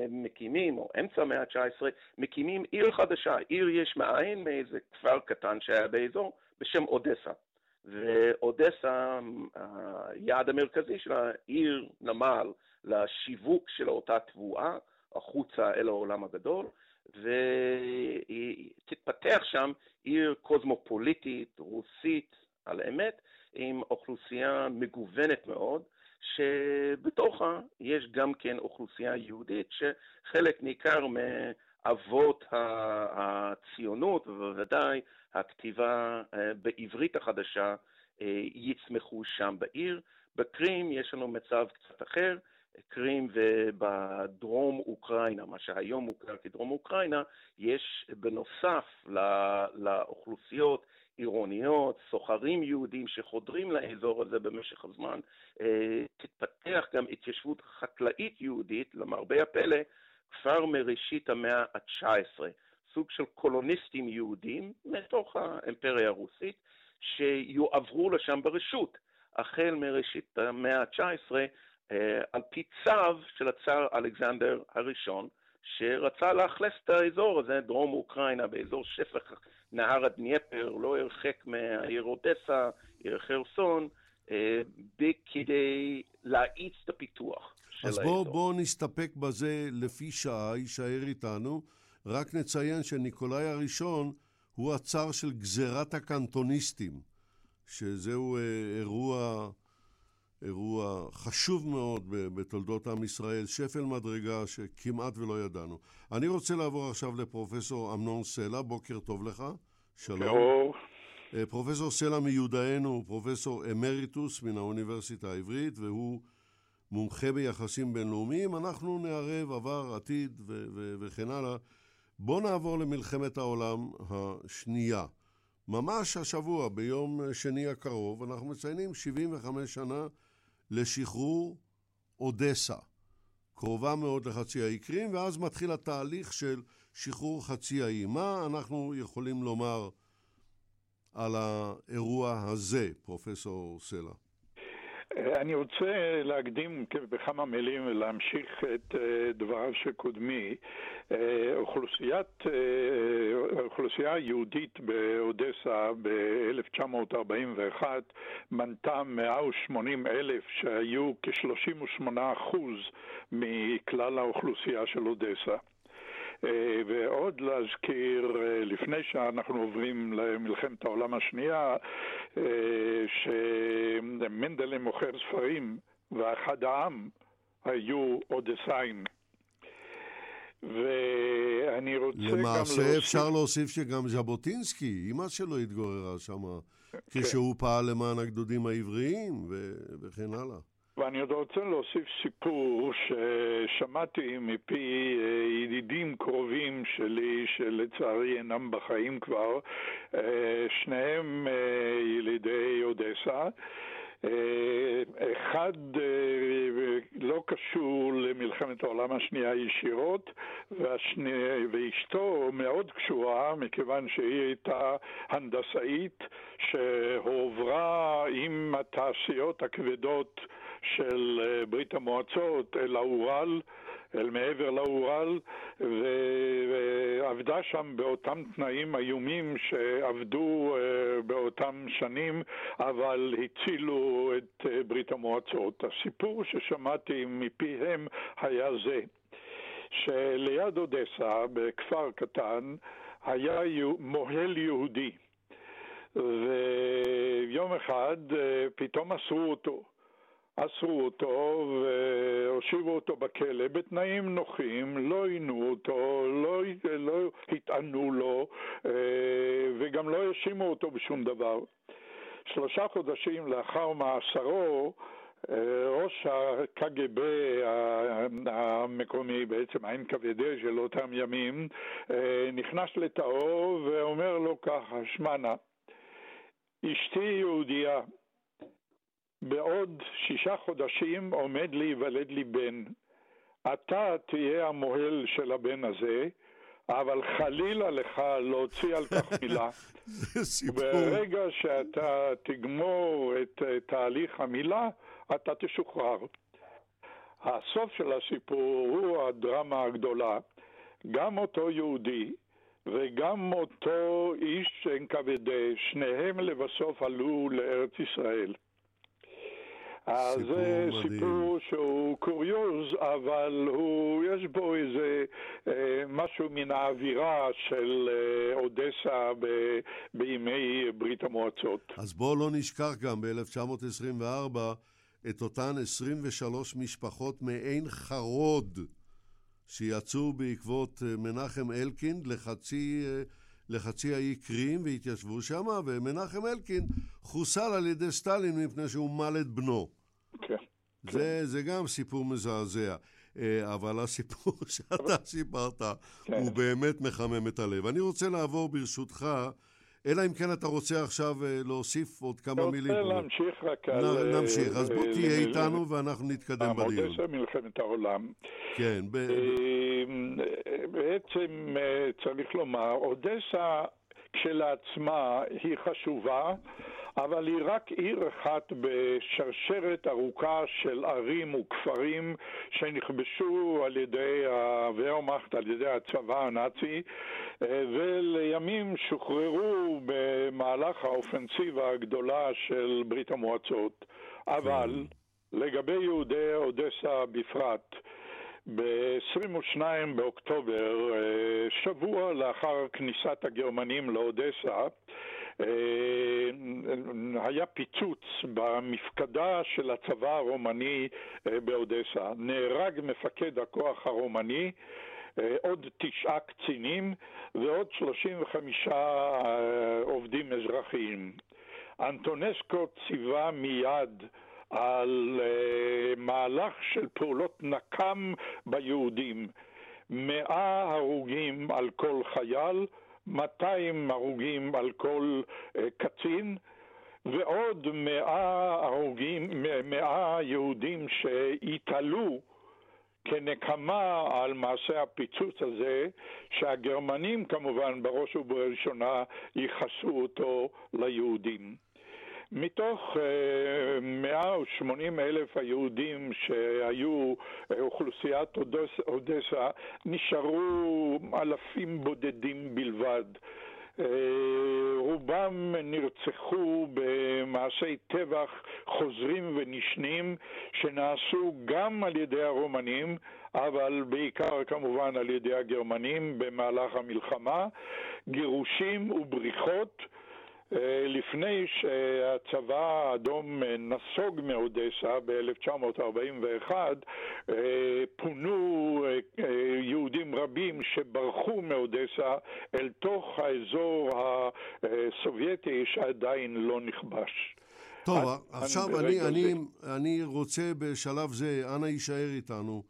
מקימים, או אמצע המאה ה-19, מקימים עיר חדשה, עיר יש מאין מאיזה כפר קטן שהיה באזור בשם אודסה. ואודסה, היעד המרכזי של העיר נמל לשיווק של אותה תבואה החוצה אל העולם הגדול, ותתפתח שם עיר קוסמופוליטית, רוסית, על אמת, עם אוכלוסייה מגוונת מאוד, שבתוכה יש גם כן אוכלוסייה יהודית, שחלק ניכר מאבות הציונות, ובוודאי הכתיבה אה, בעברית החדשה, אה, יצמחו שם בעיר. בקרים יש לנו מצב קצת אחר, קרים ובדרום אוקראינה, מה שהיום מוכר כדרום אוקראינה, יש בנוסף לאוכלוסיות עירוניות, סוחרים יהודים שחודרים לאזור הזה במשך הזמן, אה, תתפתח גם התיישבות חקלאית יהודית, למרבה הפלא, כבר מראשית המאה ה-19, סוג של קולוניסטים יהודים מתוך האימפריה הרוסית, שיועברו לשם ברשות, החל מראשית המאה ה-19, אה, על פי צו של הצאר אלכסנדר הראשון, שרצה לאכלס את האזור הזה, דרום אוקראינה, באזור שפך נהר הדניפר, לא הרחק מהעיר אודסה, עיר חרסון, אה, כדי להאיץ את הפיתוח של אז בואו בוא נסתפק בזה לפי שעה, יישאר איתנו. רק נציין שניקולאי הראשון הוא הצר של גזירת הקנטוניסטים, שזהו אה, אירוע... אירוע חשוב מאוד בתולדות עם ישראל, שפל מדרגה שכמעט ולא ידענו. אני רוצה לעבור עכשיו לפרופסור אמנון סלע, בוקר טוב לך, שלום. טוב. אה, פרופסור סלע מיודענו הוא פרופסור אמריטוס מן האוניברסיטה העברית, והוא מומחה ביחסים בינלאומיים. אנחנו נערב עבר, עתיד ו- ו- וכן הלאה. בואו נעבור למלחמת העולם השנייה. ממש השבוע, ביום שני הקרוב, אנחנו מציינים 75 שנה לשחרור אודסה, קרובה מאוד לחצי האי קרים, ואז מתחיל התהליך של שחרור חצי האי. מה אנחנו יכולים לומר על האירוע הזה, פרופסור סלע? אני רוצה להקדים בכמה מילים ולהמשיך את אה, דבריו של קודמי. אה, אוכלוסיית, אה, אוכלוסייה היהודית באודסה ב-1941 מנתה 180 אלף שהיו כ-38 אחוז מכלל האוכלוסייה של אודסה. אה, ועוד להזכיר, אה, לפני שאנחנו עוברים למלחמת העולם השנייה, אה, שמנדלה מוכר ספרים ואחד העם היו אודסאים. ואני רוצה למעשה גם להוסיף... למעשה אפשר להוסיף שגם ז'בוטינסקי, אימא שלו התגוררה שם, כן. כשהוא פעל למען הגדודים העבריים ו... וכן הלאה. ואני עוד רוצה להוסיף סיפור ששמעתי מפי אה, ידידים קרובים שלי, שלצערי אינם בחיים כבר, אה, שניהם אה, ילידי אודסה. אחד לא קשור למלחמת העולם השנייה ישירות, והשני, ואשתו מאוד קשורה, מכיוון שהיא הייתה הנדסאית שהועברה עם התעשיות הכבדות של אה, ברית המועצות אל האורל. אל מעבר לאורל, ועבדה שם באותם תנאים איומים שעבדו אה, באותם שנים, אבל הצילו את אה, ברית המועצות. הסיפור ששמעתי מפיהם היה זה, שליד אודסה, בכפר קטן, היה מוהל יהודי. ויום אחד פתאום אסרו אותו. אסרו אותו והושיבו אותו בכלא בתנאים נוחים, לא עינו אותו, לא, לא התענו לו אה, וגם לא האשימו אותו בשום דבר. שלושה חודשים לאחר מאסרו אה, ראש הקג"ב המקומי, בעצם ה-NKVD של אותם ימים, אה, נכנס לתאו ואומר לו ככה, שמע נא, אשתי יהודייה, בעוד שישה חודשים עומד להיוולד לי בן. אתה תהיה המוהל של הבן הזה, אבל חלילה לך להוציא על כך מילה. זה סיפור. ברגע שאתה תגמור את תהליך המילה, אתה תשוחרר. הסוף של הסיפור הוא הדרמה הגדולה. גם אותו יהודי וגם אותו איש NKVD, שניהם לבסוף עלו לארץ ישראל. אז זה סיפור שהוא קוריוז, אבל הוא, יש בו איזה אה, משהו מן האווירה של אה, אודסה ב, בימי ברית המועצות. אז בואו לא נשכח גם ב-1924 את אותן 23 משפחות מעין חרוד שיצאו בעקבות אה, מנחם אלקין לחצי... אה, לחצי האי קרים והתיישבו שם, ומנחם אלקין חוסל על ידי סטלין מפני שהוא מל את בנו. כן. זה, זה גם סיפור מזעזע. אה, אבל הסיפור שאתה סיפרת כן. הוא באמת מחמם את הלב. אני רוצה לעבור ברשותך, אלא אם כן אתה רוצה עכשיו אה, להוסיף עוד כמה אני מילים. רוצה להמשיך רק על... נ- נמשיך, אז בוא אה, תהיה איתנו ואנחנו נתקדם בדיון. אודסה, מלחמת העולם. כן, ב- אה, בעצם אה, צריך לומר, אודסה כשלעצמה היא חשובה, אבל היא רק עיר אחת בשרשרת ארוכה של ערים וכפרים שנכבשו על ידי הוורמאכט, על ידי הצבא הנאצי, אה, ולימים שוחררו במהלך האופנסיבה הגדולה של ברית המועצות. אבל לגבי יהודי אודסה בפרט, ב-22 באוקטובר, אה, שבוע לאחר כניסת הגרמנים לאודסה, היה פיצוץ במפקדה של הצבא הרומני אה, באודסה. נהרג מפקד הכוח הרומני, אה, עוד תשעה קצינים ועוד 35 אה, עובדים אזרחיים. אנטונסקו ציווה מיד על מהלך של פעולות נקם ביהודים. מאה הרוגים על כל חייל, 200 הרוגים על כל uh, קצין, ועוד מאה הרוגים, מאה יהודים שהתעלו כנקמה על מעשה הפיצוץ הזה, שהגרמנים כמובן בראש ובראשונה ייחסו אותו ליהודים. מתוך uh, 180 אלף היהודים שהיו uh, אוכלוסיית אודסה, נשארו אלפים בודדים בלבד. Uh, רובם נרצחו במעשי טבח חוזרים ונשנים שנעשו גם על ידי הרומנים, אבל בעיקר כמובן על ידי הגרמנים במהלך המלחמה, גירושים ובריחות. לפני שהצבא האדום נסוג מאודסה ב-1941, פונו יהודים רבים שברחו מאודסה אל תוך האזור הסובייטי שעדיין לא נכבש. טוב, עד- עכשיו אני, ברגע אני, זה. אני רוצה בשלב זה, אנא יישאר איתנו,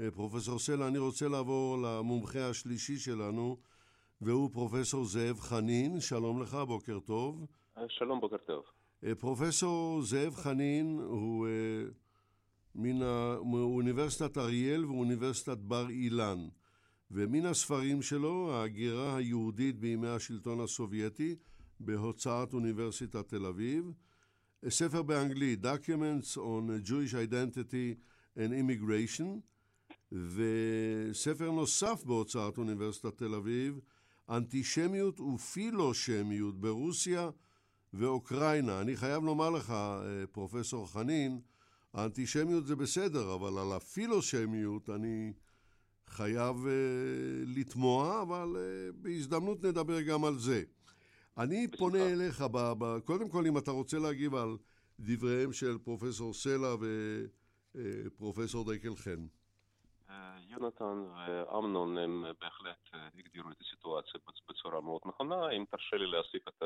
אה, פרופסור סלע, אני רוצה לעבור למומחה השלישי שלנו, והוא פרופסור זאב חנין, שלום לך, בוקר טוב. שלום, בוקר טוב. אה, פרופסור זאב חנין הוא אה, מן ה- מאוניברסיטת אריאל ואוניברסיטת בר אילן, ומן הספרים שלו, ההגירה היהודית בימי השלטון הסובייטי, בהוצאת אוניברסיטת תל אביב, ספר באנגלית, Documents on Jewish Identity and Immigration, וספר נוסף בהוצאת אוניברסיטת תל אביב, אנטישמיות ופילושמיות ברוסיה ואוקראינה. אני חייב לומר לך, אה, פרופסור חנין, האנטישמיות זה בסדר, אבל על הפילושמיות אני חייב uh, לתמוה, אבל uh, בהזדמנות נדבר גם על זה. אני בשמחה. פונה אליך, ב, ב, קודם כל אם אתה רוצה להגיב על דבריהם של פרופסור סלע ופרופסור דקל חן. אה, יונתן ואמנון הם בהחלט אה, הגדירו את הסיטואציה בצ- בצורה מאוד נכונה. אם תרשה לי להוסיף את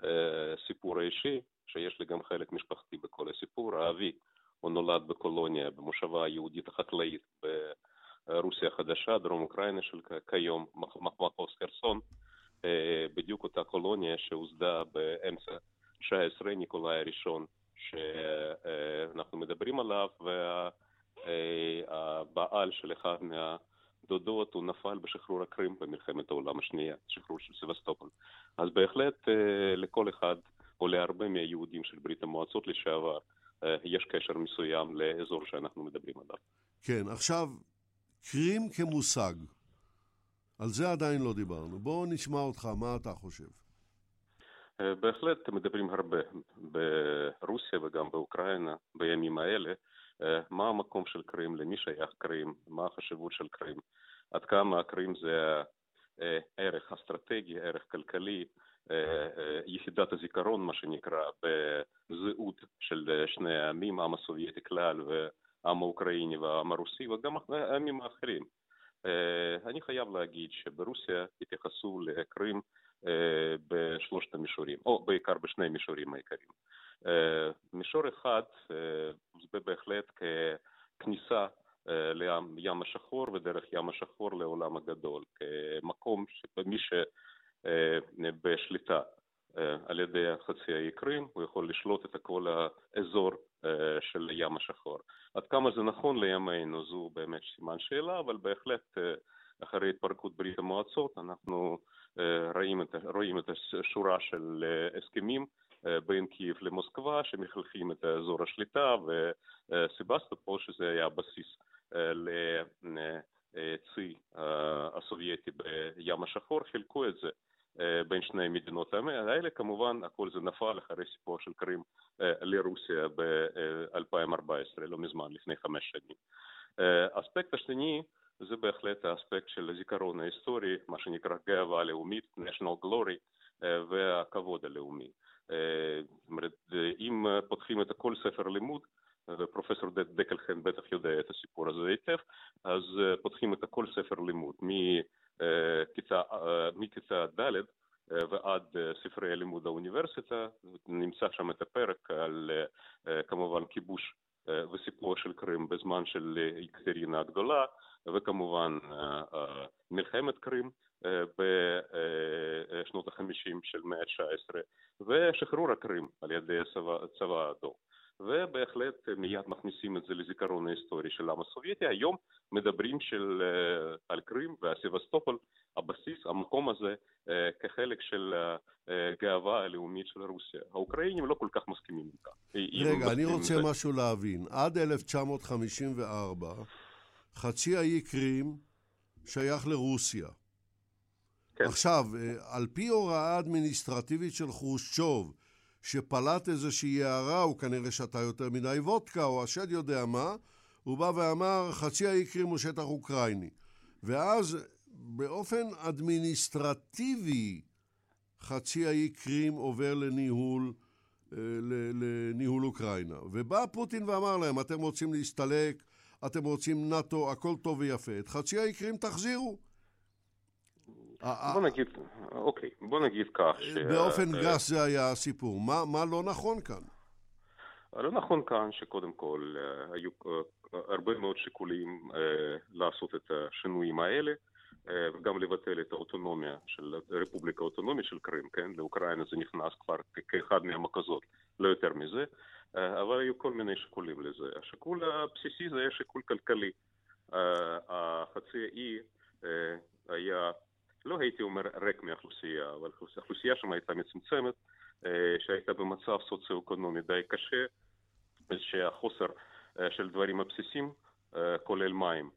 הסיפור האישי, שיש לי גם חלק משפחתי בכל הסיפור. אבי, הוא נולד בקולוניה, במושבה היהודית החקלאית ברוסיה החדשה, דרום אוקראינה של כיום, מח- מח- מחוז חרסון. אה, בדיוק אותה קולוניה שהוסדה באמצע 19 ניקולאי הראשון שאנחנו מדברים עליו, וה... אה, הבעל של אחד מהדודות, הוא נפל בשחרור הקרים במלחמת העולם השנייה, שחרור של סבסטופול. אז בהחלט אה, לכל אחד, או להרבה מהיהודים של ברית המועצות לשעבר, אה, יש קשר מסוים לאזור שאנחנו מדברים עליו. כן, עכשיו, קרים כמושג. על זה עדיין לא דיברנו. בואו נשמע אותך, מה אתה חושב? בהחלט מדברים הרבה ברוסיה וגם באוקראינה בימים האלה, מה המקום של קרים, למי שייך קרים, מה החשיבות של קרים, עד כמה קרים זה אה, ערך אסטרטגי, ערך כלכלי, אה, אה, יחידת הזיכרון, מה שנקרא, בזהות של אה, שני העמים, העם הסובייטי כלל והעם האוקראיני והעם הרוסי וגם העמים האחרים. אה, אני חייב להגיד שברוסיה התייחסו לקרים אה, בשלושת המישורים, או בעיקר בשני מישורים העיקריים. אה, מישור אחד אה, זה בהחלט ככניסה אה, לים ים השחור ודרך ים השחור לעולם הגדול, כמקום שמי שבשליטה אה, על ידי חצי האי קרים, הוא יכול לשלוט את כל האזור אה, של ים השחור. עד כמה זה נכון לימינו זו באמת סימן שאלה, אבל בהחלט אה, אחרי התפרקות ברית המועצות אנחנו אה, רואים את, רואים את השורה של אה, הסכמים אה, בין קייב למוסקבה שמחלקים את אזור השליטה וסבסטופול שזה היה הבסיס אה, לצי אה, הסובייטי בים השחור, חילקו את זה אה, בין שני מדינות האלה, כמובן הכל זה נפל אחרי סיפור של קרים אה, לרוסיה ב-2014, לא מזמן, לפני חמש שנים. אה, האספקט השני זה בהחלט האספקט של הזיכרון ההיסטורי, מה שנקרא גאווה לאומית, national glory, אה, והכבוד הלאומי. אה, זאת אומרת, אה, אם אה, פותחים את כל ספר לימוד, ופרופסור דקלחן בטח יודע את הסיפור הזה היטב, אז פותחים את כל ספר לימוד, מכיתה, ד' ועד ספרי לימוד האוניברסיטה, נמצא שם את הפרק על כמובן כיבוש וסיפור של קרים בזמן של יקטרינה הגדולה, וכמובן אה, אה, מלחמת קרים אה, בשנות החמישים של מאה ה-19, ושחרור הקרים על ידי הצבא, האדום. ובהחלט מיד מכניסים את זה לזיכרון ההיסטורי של העם הסובייטי. היום מדברים של, על קרים והסבסטופול, הבסיס, המקום הזה, כחלק של הגאווה הלאומית של רוסיה. האוקראינים לא כל כך מסכימים כך. רגע, אני רוצה משהו להבין. עד 1954, חצי האי קרים שייך לרוסיה. כן. עכשיו, אה, על פי הוראה אדמיניסטרטיבית של חרושצ'וב, שפלט איזושהי הערה, הוא כנראה שתה יותר מדי וודקה, או השד יודע מה, הוא בא ואמר, חצי האי קרים הוא שטח אוקראיני. ואז באופן אדמיניסטרטיבי, חצי האי קרים עובר לניהול, אה, לניהול אוקראינה. ובא פוטין ואמר להם, אתם רוצים להסתלק, אתם רוצים נאט"ו, הכל טוב ויפה. את חצי האי קרים תחזירו. בוא נגיד, אוקיי, בוא נגיד כך. ש- באופן אה, גס זה היה הסיפור. מה, מה לא נכון כאן? לא נכון כאן שקודם כל אה, היו אה, הרבה מאוד שיקולים אה, לעשות את השינויים האלה אה, וגם לבטל את האוטונומיה של הרפובליקה האוטונומית של קרים, כן? לאוקראינה זה נכנס כבר כאחד מהמחוזות לא יותר מזה, אבל היו כל מיני שיקולים לזה. השיקול הבסיסי זה היה שיקול כלכלי. החצי האי היה, לא הייתי אומר ריק מאוכלוסייה, אבל האוכלוסייה שם הייתה מצומצמת, שהייתה במצב סוציו-אקונומי די קשה, שהחוסר של דברים הבסיסיים, כולל מים,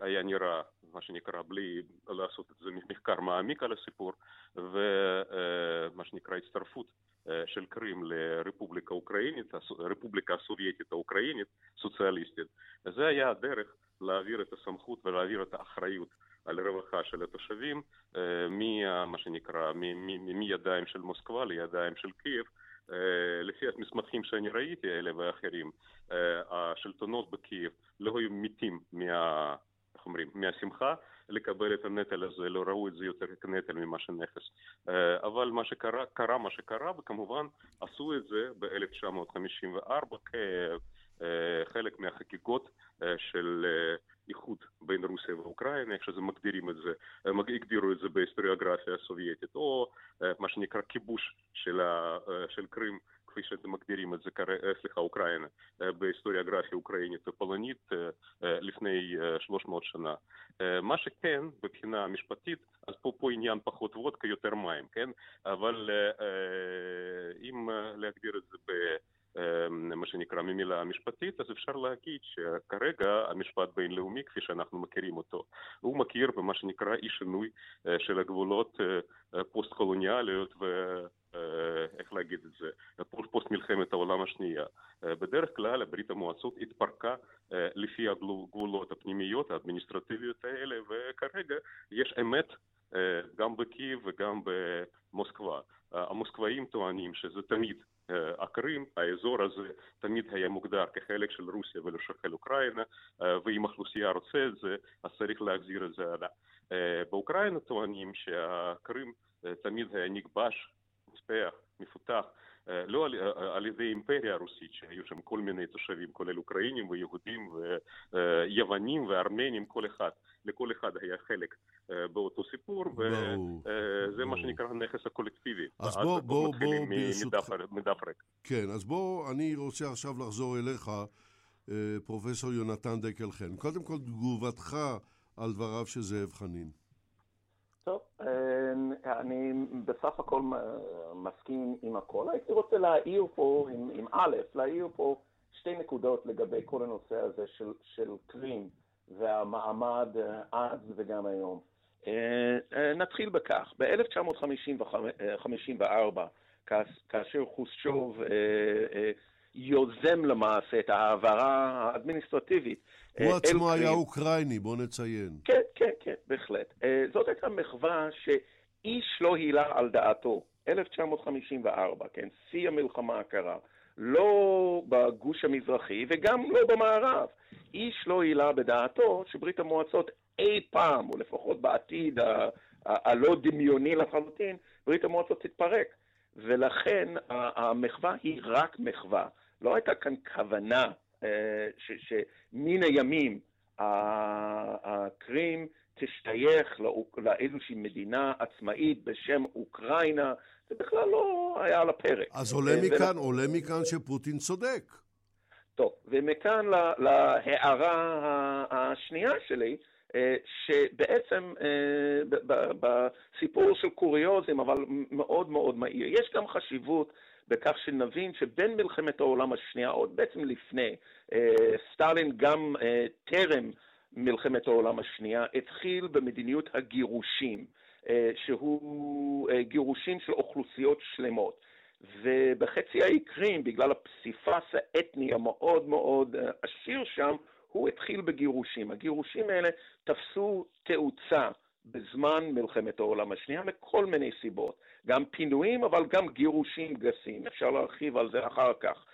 היה נראה, מה שנקרא, בלי לעשות את זה מחקר מעמיק על הסיפור, ומה שנקרא הצטרפות של קרים לרפובליקה האוקראינית, הרפובליקה הסובייטית האוקראינית, סוציאליסטית. זה היה הדרך להעביר את הסמכות ולהעביר את האחריות על הרווחה של התושבים מה שנקרא, מידיים של מוסקבה לידיים של קייב. לפי המסמכים שאני ראיתי, אלה ואחרים, השלטונות בקייב לא היו מתים מה... איך אומרים, מהשמחה לקבל את הנטל הזה, לא ראו את זה יותר כנטל ממה שנכס. אבל מה שקרה, קרה מה שקרה, וכמובן עשו את זה ב-1954 כחלק מהחגיגות של איחוד בין רוסיה ואוקראינה, איך שזה מגדירים את זה, הגדירו את זה בהיסטוריוגרפיה הסובייטית, או מה שנקרא כיבוש של, ה, של קרים, כפי שאתם מגדירים את זה, סליחה, אוקראינה, בהיסטוריוגרפיה אוקראינית ופולנית לפני 300 שנה. מה שכן, מבחינה משפטית, אז פה, פה עניין פחות וודקה, יותר מים, כן? אבל אם להגדיר את זה ב... מה שנקרא ממילה משפטית, אז אפשר להגיד שכרגע המשפט בינלאומי, כפי שאנחנו מכירים אותו, הוא מכיר במה שנקרא אי שינוי של הגבולות פוסט-קולוניאליות ו... איך להגיד את זה, פוסט מלחמת העולם השנייה. בדרך כלל ברית המועצות התפרקה לפי הגבולות הפנימיות האדמיניסטרטיביות האלה, וכרגע יש אמת גם בקייב וגם במוסקבה. המוסקבאים טוענים שזה תמיד הקרים, האזור הזה תמיד היה מוגדר כחלק של רוסיה ולא שחל אוקראינה, ואם האוכלוסייה רוצה את זה, אז צריך להחזיר את זה הלאה. באוקראינה טוענים שהקרים תמיד היה נכבש, מוספח, מפותח, לא על, ידי אימפריה הרוסית, שהיו שם כל מיני תושבים, כולל אוקראינים ויהודים ויוונים וארמנים, כל אחד, לכל אחד היה חלק באותו סיפור, וזה מה שנקרא הנכס הקולקטיבי. אז בוא, בוא, בוא, ברשותך... מדף ריק. כן, אז בוא, אני רוצה עכשיו לחזור אליך, פרופסור יונתן דקל חן. קודם כל, תגובתך על דבריו של זאב חנין. טוב, אני בסך הכל מסכים עם הכל. הייתי רוצה להעיר פה, עם, עם א', להעיר פה שתי נקודות לגבי כל הנושא הזה של, של קרים והמעמד אז וגם היום. נתחיל בכך, ב-1954, כאשר חוששוב יוזם למעשה את ההעברה האדמיניסטרטיבית. הוא עצמו היה אוקראיני, בוא נציין. כן, כן, כן, בהחלט. זאת הייתה מחווה שאיש לא הילה על דעתו. 1954, כן, שיא המלחמה הקרה. לא בגוש המזרחי וגם לא במערב. איש לא העלה בדעתו שברית המועצות אי פעם, או לפחות בעתיד הלא דמיוני לחלוטין, ברית המועצות תתפרק. ולכן המחווה היא רק מחווה. לא הייתה כאן כוונה שמן הימים הקרים תשתייך לאיזושהי מדינה עצמאית בשם אוקראינה, זה בכלל לא היה על הפרק. אז עולה מכאן, עולה מכאן שפוטין צודק. טוב, ומכאן להערה השנייה שלי, שבעצם בסיפור של קוריוזים, אבל מאוד מאוד מהיר, יש גם חשיבות בכך שנבין שבין מלחמת העולם השנייה, עוד בעצם לפני, סטלין גם טרם מלחמת העולם השנייה, התחיל במדיניות הגירושים, שהוא גירושים של אוכלוסיות שלמות. ובחצי האי קרים, בגלל הפסיפס האתני המאוד מאוד עשיר שם, הוא התחיל בגירושים. הגירושים האלה תפסו תאוצה בזמן מלחמת העולם השנייה מכל מיני סיבות. גם פינויים, אבל גם גירושים גסים. אפשר להרחיב על זה אחר כך.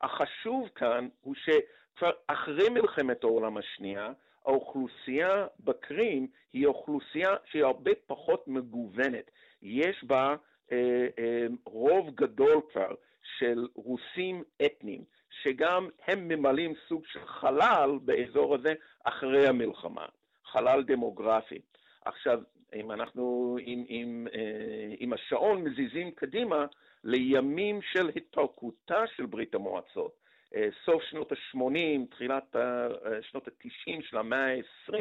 החשוב כאן הוא שכבר אחרי מלחמת העולם השנייה, האוכלוסייה בקרים היא אוכלוסייה שהיא הרבה פחות מגוונת. יש בה אה, אה, רוב גדול כבר של רוסים אתניים, שגם הם ממלאים סוג של חלל באזור הזה אחרי המלחמה, חלל דמוגרפי. עכשיו, אם אנחנו עם, עם, אה, עם השעון מזיזים קדימה לימים של התפרקותה של ברית המועצות, אה, סוף שנות ה-80, תחילת אה, שנות ה-90 של המאה ה-20,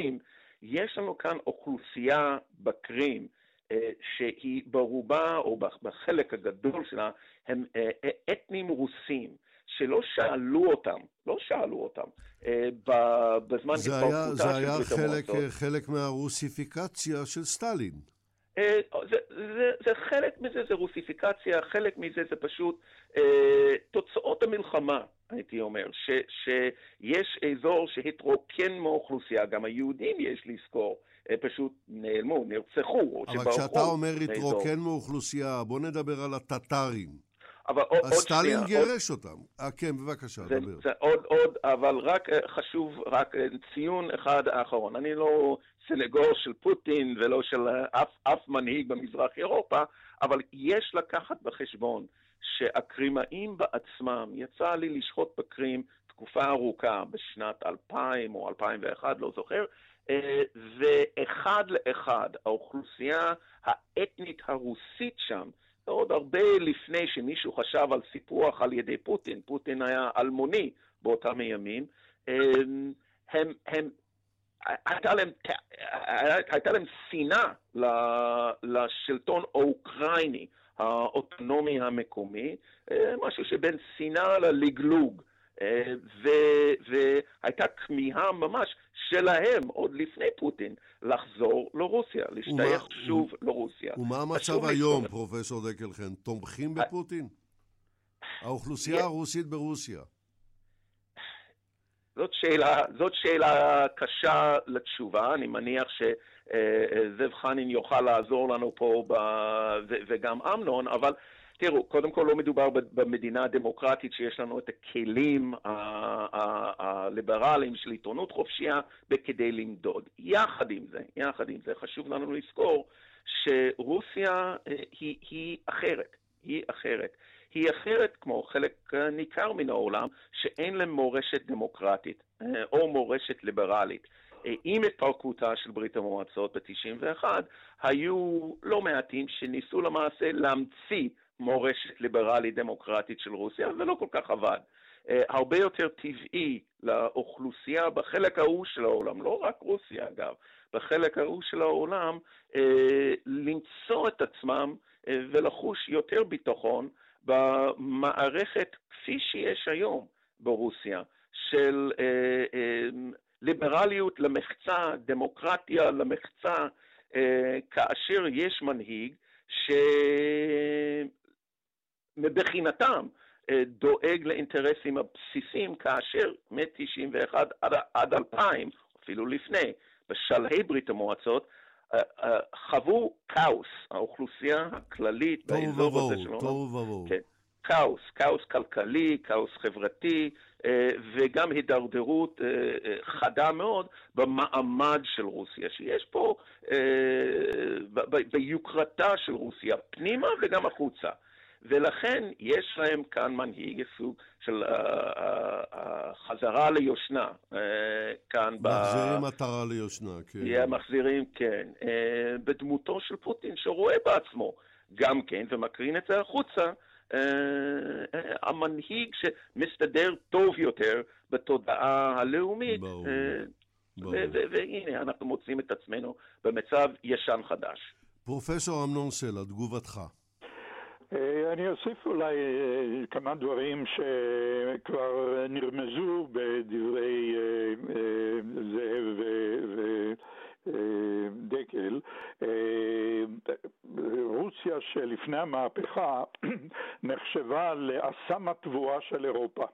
יש לנו כאן אוכלוסייה בקרים שהיא ברובה, או בחלק הגדול שלה, הם אתנים רוסים. שלא שאלו אותם, לא שאלו אותם, בזמן התפרקותה של ברית המועצות. זה היה חלק, חלק מהרוסיפיקציה של סטלין. אה, זה, זה, זה חלק מזה זה רוסיפיקציה, חלק מזה זה פשוט אה, תוצאות המלחמה, הייתי אומר, ש, שיש אזור שהתרוקן מאוכלוסייה, גם היהודים יש לזכור, אה, פשוט נעלמו, נרצחו, או אבל כשאתה אומר התרוקן מאוכלוסייה, בוא נדבר על הטטרים. אבל עוד, שנייה... סטלין גירש עוד... אותם. אה, כן, בבקשה, זה, דבר. זה עוד, עוד, אבל רק אה, חשוב, רק אה, ציון אחד האחרון. אני לא סנגור של פוטין ולא של אף, אף מנהיג במזרח אירופה, אבל יש לקחת בחשבון שהקרימאים בעצמם, יצא לי לשחוט בקרים תקופה ארוכה, בשנת 2000 או 2001, לא זוכר, ואחד לאחד האוכלוסייה האתנית הרוסית שם, עוד הרבה לפני שמישהו חשב על סיפוח על ידי פוטין, פוטין היה אלמוני באותם הימים, הם, הם, הם הייתה להם, שנאה לשלטון האוקראיני, האוטונומי המקומי, משהו שבין שנאה ללגלוג. והייתה כמיהה ממש שלהם, עוד לפני פוטין, לחזור לרוסיה, להשתייך שוב לרוסיה. ומה המצב היום, פרופסור דקלחן? תומכים בפוטין? האוכלוסייה הרוסית ברוסיה. זאת שאלה, זאת שאלה קשה לתשובה, אני מניח שזאב חנין יוכל לעזור לנו פה, ב, וגם אמנון, אבל תראו, קודם כל לא מדובר במדינה הדמוקרטית שיש לנו את הכלים הליברליים של עיתונות חופשייה בכדי למדוד. יחד עם זה, יחד עם זה, חשוב לנו לזכור שרוסיה אה, היא, היא אחרת, היא אחרת. היא אחרת כמו חלק ניכר מן העולם שאין להם מורשת דמוקרטית אה, או מורשת ליברלית. אה, עם התפרקותה של ברית המועצות ב-91, היו לא מעטים שניסו למעשה להמציא מורשת ליברלית דמוקרטית של רוסיה, ולא כל כך עבד. Uh, הרבה יותר טבעי לאוכלוסייה בחלק ההוא של העולם, לא רק רוסיה אגב, בחלק ההוא של העולם, uh, למצוא את עצמם uh, ולחוש יותר ביטחון במערכת כפי שיש היום ברוסיה, של ליברליות למחצה, דמוקרטיה למחצה, כאשר יש מנהיג ש... מבחינתם אה, דואג לאינטרסים הבסיסיים, כאשר מ-91 עד, עד 2000, אפילו לפני, בשלהי ברית המועצות, אה, אה, חוו כאוס, האוכלוסייה הכללית באזור הזה שלנו. תוהו ובוהו. כן, כאוס, כאוס כלכלי, כאוס חברתי, וגם הידרדרות חדה מאוד במעמד של רוסיה, שיש פה ביוקרתה של רוסיה, פנימה וגם החוצה. ולכן יש להם כאן מנהיג, סוג של uh, uh, uh, חזרה ליושנה כאן. מחזירים ב... מטרה ליושנה, כן. מחזירים, כן. בדמותו של פוטין, שרואה בעצמו גם כן, ומקרין את זה החוצה, uh, המנהיג שמסתדר טוב יותר בתודעה הלאומית. ברור. Uh, והנה, אנחנו מוצאים את עצמנו במצב ישן חדש. פרופסור אמנון סלע, תגובתך. אה, אני אוסיף אולי אה, כמה דברים שכבר נרמזו בדברי אה, זאב ודקל. רוסיה שלפני המהפכה נחשבה לאסם התבואה של אירופה.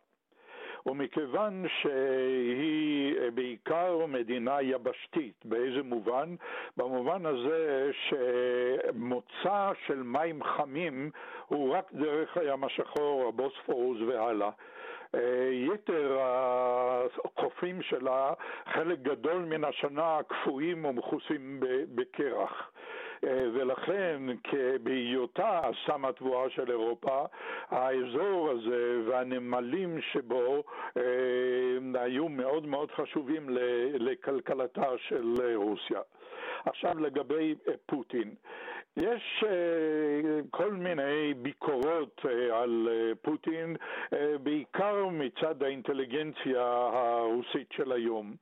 ומכיוון שהיא בעיקר מדינה יבשתית, באיזה מובן? במובן הזה שמוצא של מים חמים הוא רק דרך הים השחור, הבוספורוס והלאה. יתר החופים שלה, חלק גדול מן השנה קפואים ומכוסים בקרח. אה, ולכן בהיותה אסם התבואה של אירופה, האזור הזה והנמלים שבו אה, היו מאוד מאוד חשובים לכלכלתה של רוסיה. עכשיו לגבי פוטין, יש כל מיני ביקורות על פוטין, בעיקר מצד האינטליגנציה הרוסית של היום.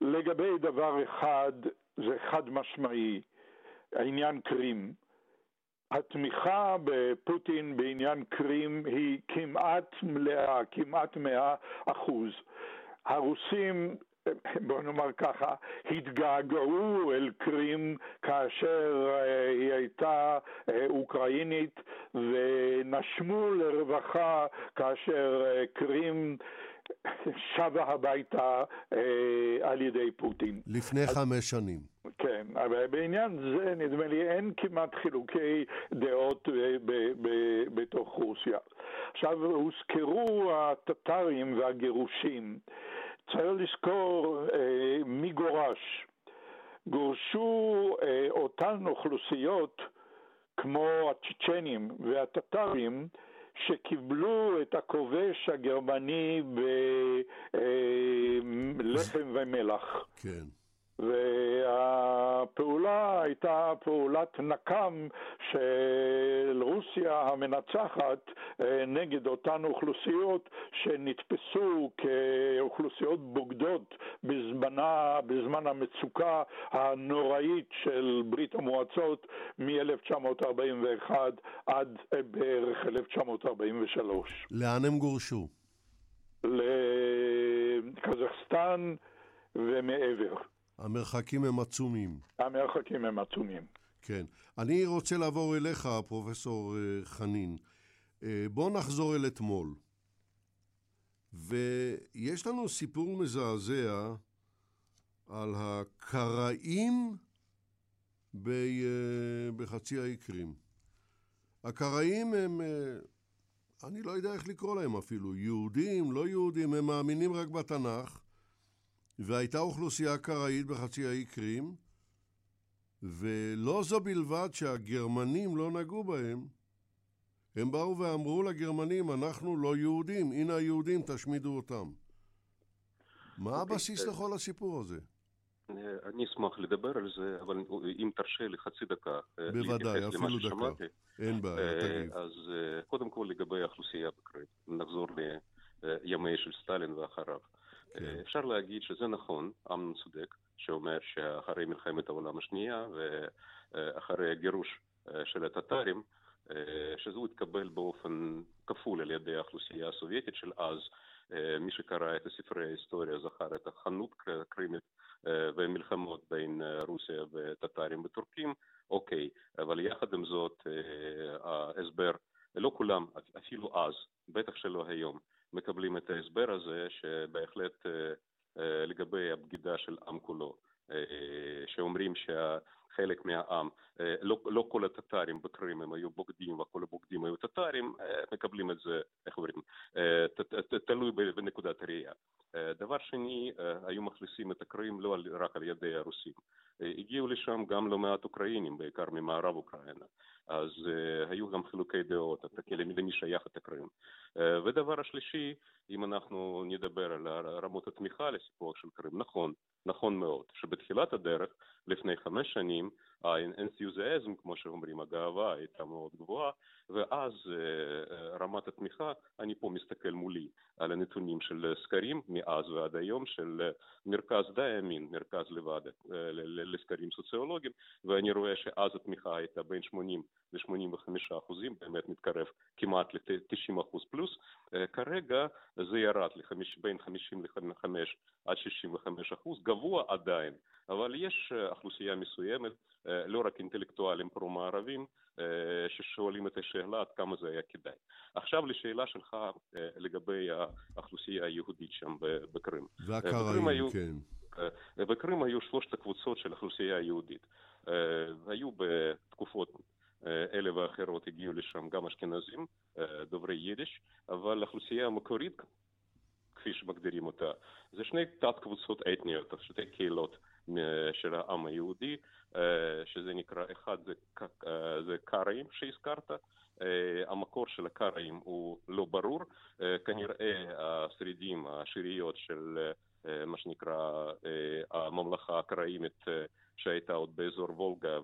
לגבי דבר אחד, זה חד משמעי, העניין קרים. התמיכה בפוטין בעניין קרים היא כמעט מלאה, כמעט מאה אחוז. הרוסים בוא נאמר ככה, התגעגעו אל קרים כאשר אה, היא הייתה אה, אוקראינית ונשמו לרווחה כאשר אה, קרים שבה הביתה אה, על ידי פוטין. לפני אז, חמש שנים. כן, אבל בעניין זה נדמה לי אין כמעט חילוקי דעות ב, ב, ב, בתוך רוסיה. עכשיו, הוזכרו הטטרים והגירושים. צריך לזכור אה, מי גורש. גורשו אה, אותן אוכלוסיות כמו הצ'צ'נים והטטרים שקיבלו את הכובש הגרמני בלחם ומלח. כן. והפעולה הייתה פעולת נקם של רוסיה המנצחת אה, נגד אותן אוכלוסיות שנתפסו כאוכלוסיות בוגדות בזמנה, בזמן המצוקה הנוראית של ברית המועצות מ-1941 עד בערך 1943. לאן הם גורשו? לקזחסטן ומעבר. המרחקים הם עצומים. המרחקים הם עצומים. כן. אני רוצה לעבור אליך, פרופסור אה, חנין. אה, בוא נחזור אל אתמול. ויש לנו סיפור מזעזע על הקראים אה, בחצי האי קרים. הקראים הם, אני לא יודע איך לקרוא להם אפילו, יהודים, לא יהודים, הם מאמינים רק בתנ"ך, והייתה אוכלוסייה קראית בחצי האי קרים, ולא זו בלבד שהגרמנים לא נגעו בהם, הם באו ואמרו לגרמנים, אנחנו לא יהודים, הנה היהודים, תשמידו אותם. מה אוקיי, הבסיס לכל הסיפור הזה? אני אשמח לדבר על זה, אבל אם תרשה לי חצי דקה. אה, בוודאי, אפילו דקה. שמעתי, אין בעיה, אה, תגיב. אז אה, קודם כל לגבי האוכלוסייה בקרית, נחזור לימי של סטלין ואחריו. כן. אפשר להגיד שזה נכון, אמנון צודק, שאומר שאחרי מלחמת העולם השנייה ואחרי הגירוש של הטטרים, שזה התקבל באופן כפול על ידי האוכלוסייה הסובייטית של אז. מי שקרא את ספרי ההיסטוריה זכר את החנות קרימית ומלחמות בין רוסיה וטטרים וטורקים, אוקיי, אבל יחד עם זאת ההסבר, לא כולם, אפילו אז, בטח שלא היום, מקבלים את ההסבר הזה שבהחלט לגבי הבגידה של עם כולו, שאומרים שחלק מהעם, לא, לא כל הטטרים בקרים הם היו בוגדים וכל הבוגדים היו טטרים, מקבלים את זה, איך אומרים, תלוי בנקודת הראייה. דבר שני, היו מכניסים את הקרים לא רק על ידי הרוסים, הגיעו לשם גם לא מעט אוקראינים, בעיקר ממערב אוקראינה. אז uh, היו גם חילוקי דעות, למי שייך את הקרים. Uh, ודבר השלישי, אם אנחנו נדבר על רמות התמיכה לסיפור של קרים, נכון, נכון מאוד, שבתחילת הדרך, לפני חמש שנים, האנתיוזיאזם, כמו שאומרים, הגאווה הייתה מאוד גבוהה, ואז uh, רמת התמיכה, אני פה מסתכל מולי על הנתונים של סקרים מאז ועד היום, של מרכז די אמין, מרכז לבד לסקרים סוציולוגיים, ואני רואה שאז התמיכה הייתה בין 80 ל-85 אחוזים, באמת מתקרב כמעט ל-90 אחוז פלוס. כרגע זה ירד בין 55 עד 65 אחוז, גבוה עדיין, אבל יש אוכלוסייה מסוימת, לא רק אינטלקטואלים פרו-מערבים, ששואלים את השאלה עד כמה זה היה כדאי. עכשיו לשאלה שלך לגבי האוכלוסייה היהודית שם בקרים. והקראים, כן. בקרים היו שלושת הקבוצות של האוכלוסייה היהודית. היו בתקופות אלה ואחרות הגיעו לשם גם אשכנזים, דוברי יידיש, אבל האוכלוסייה המקורית, כפי שמגדירים אותה, זה שני תת קבוצות אתניות, שתי קהילות של העם היהודי, שזה נקרא, אחד זה, זה קראים שהזכרת, המקור של הקראים הוא לא ברור, כנראה השרידים, השאריות של מה שנקרא הממלכה הקראימית שהייתה עוד באזור וולגה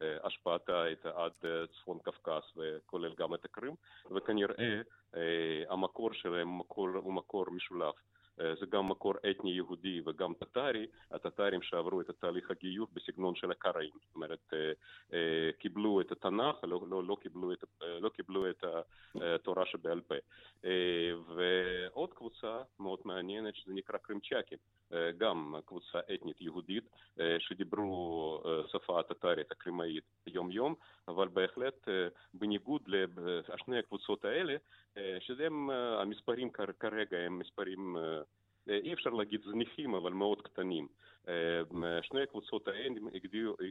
והשפעתה הייתה עד צפון קפקס וכולל גם את הקרים. וכנראה המקור שלהם הוא מקור משולב זה גם מקור אתני יהודי וגם טטרי, הטטרים שעברו את התהליך הגיור בסגנון של הקראים, זאת אומרת, קיבלו את התנ"ך, לא, לא, לא, קיבלו, את, לא קיבלו את התורה שבעל פה. ועוד קבוצה מאוד מעניינת שזה נקרא קרימצ'קים, גם קבוצה אתנית יהודית שדיברו שפה הטטרית הקרימאית יום-יום, אבל בהחלט בניגוד לשני הקבוצות האלה, שהם המספרים כרגע הם מספרים אי אפשר להגיד זניחים, אבל מאוד קטנים. שני הקבוצות האלה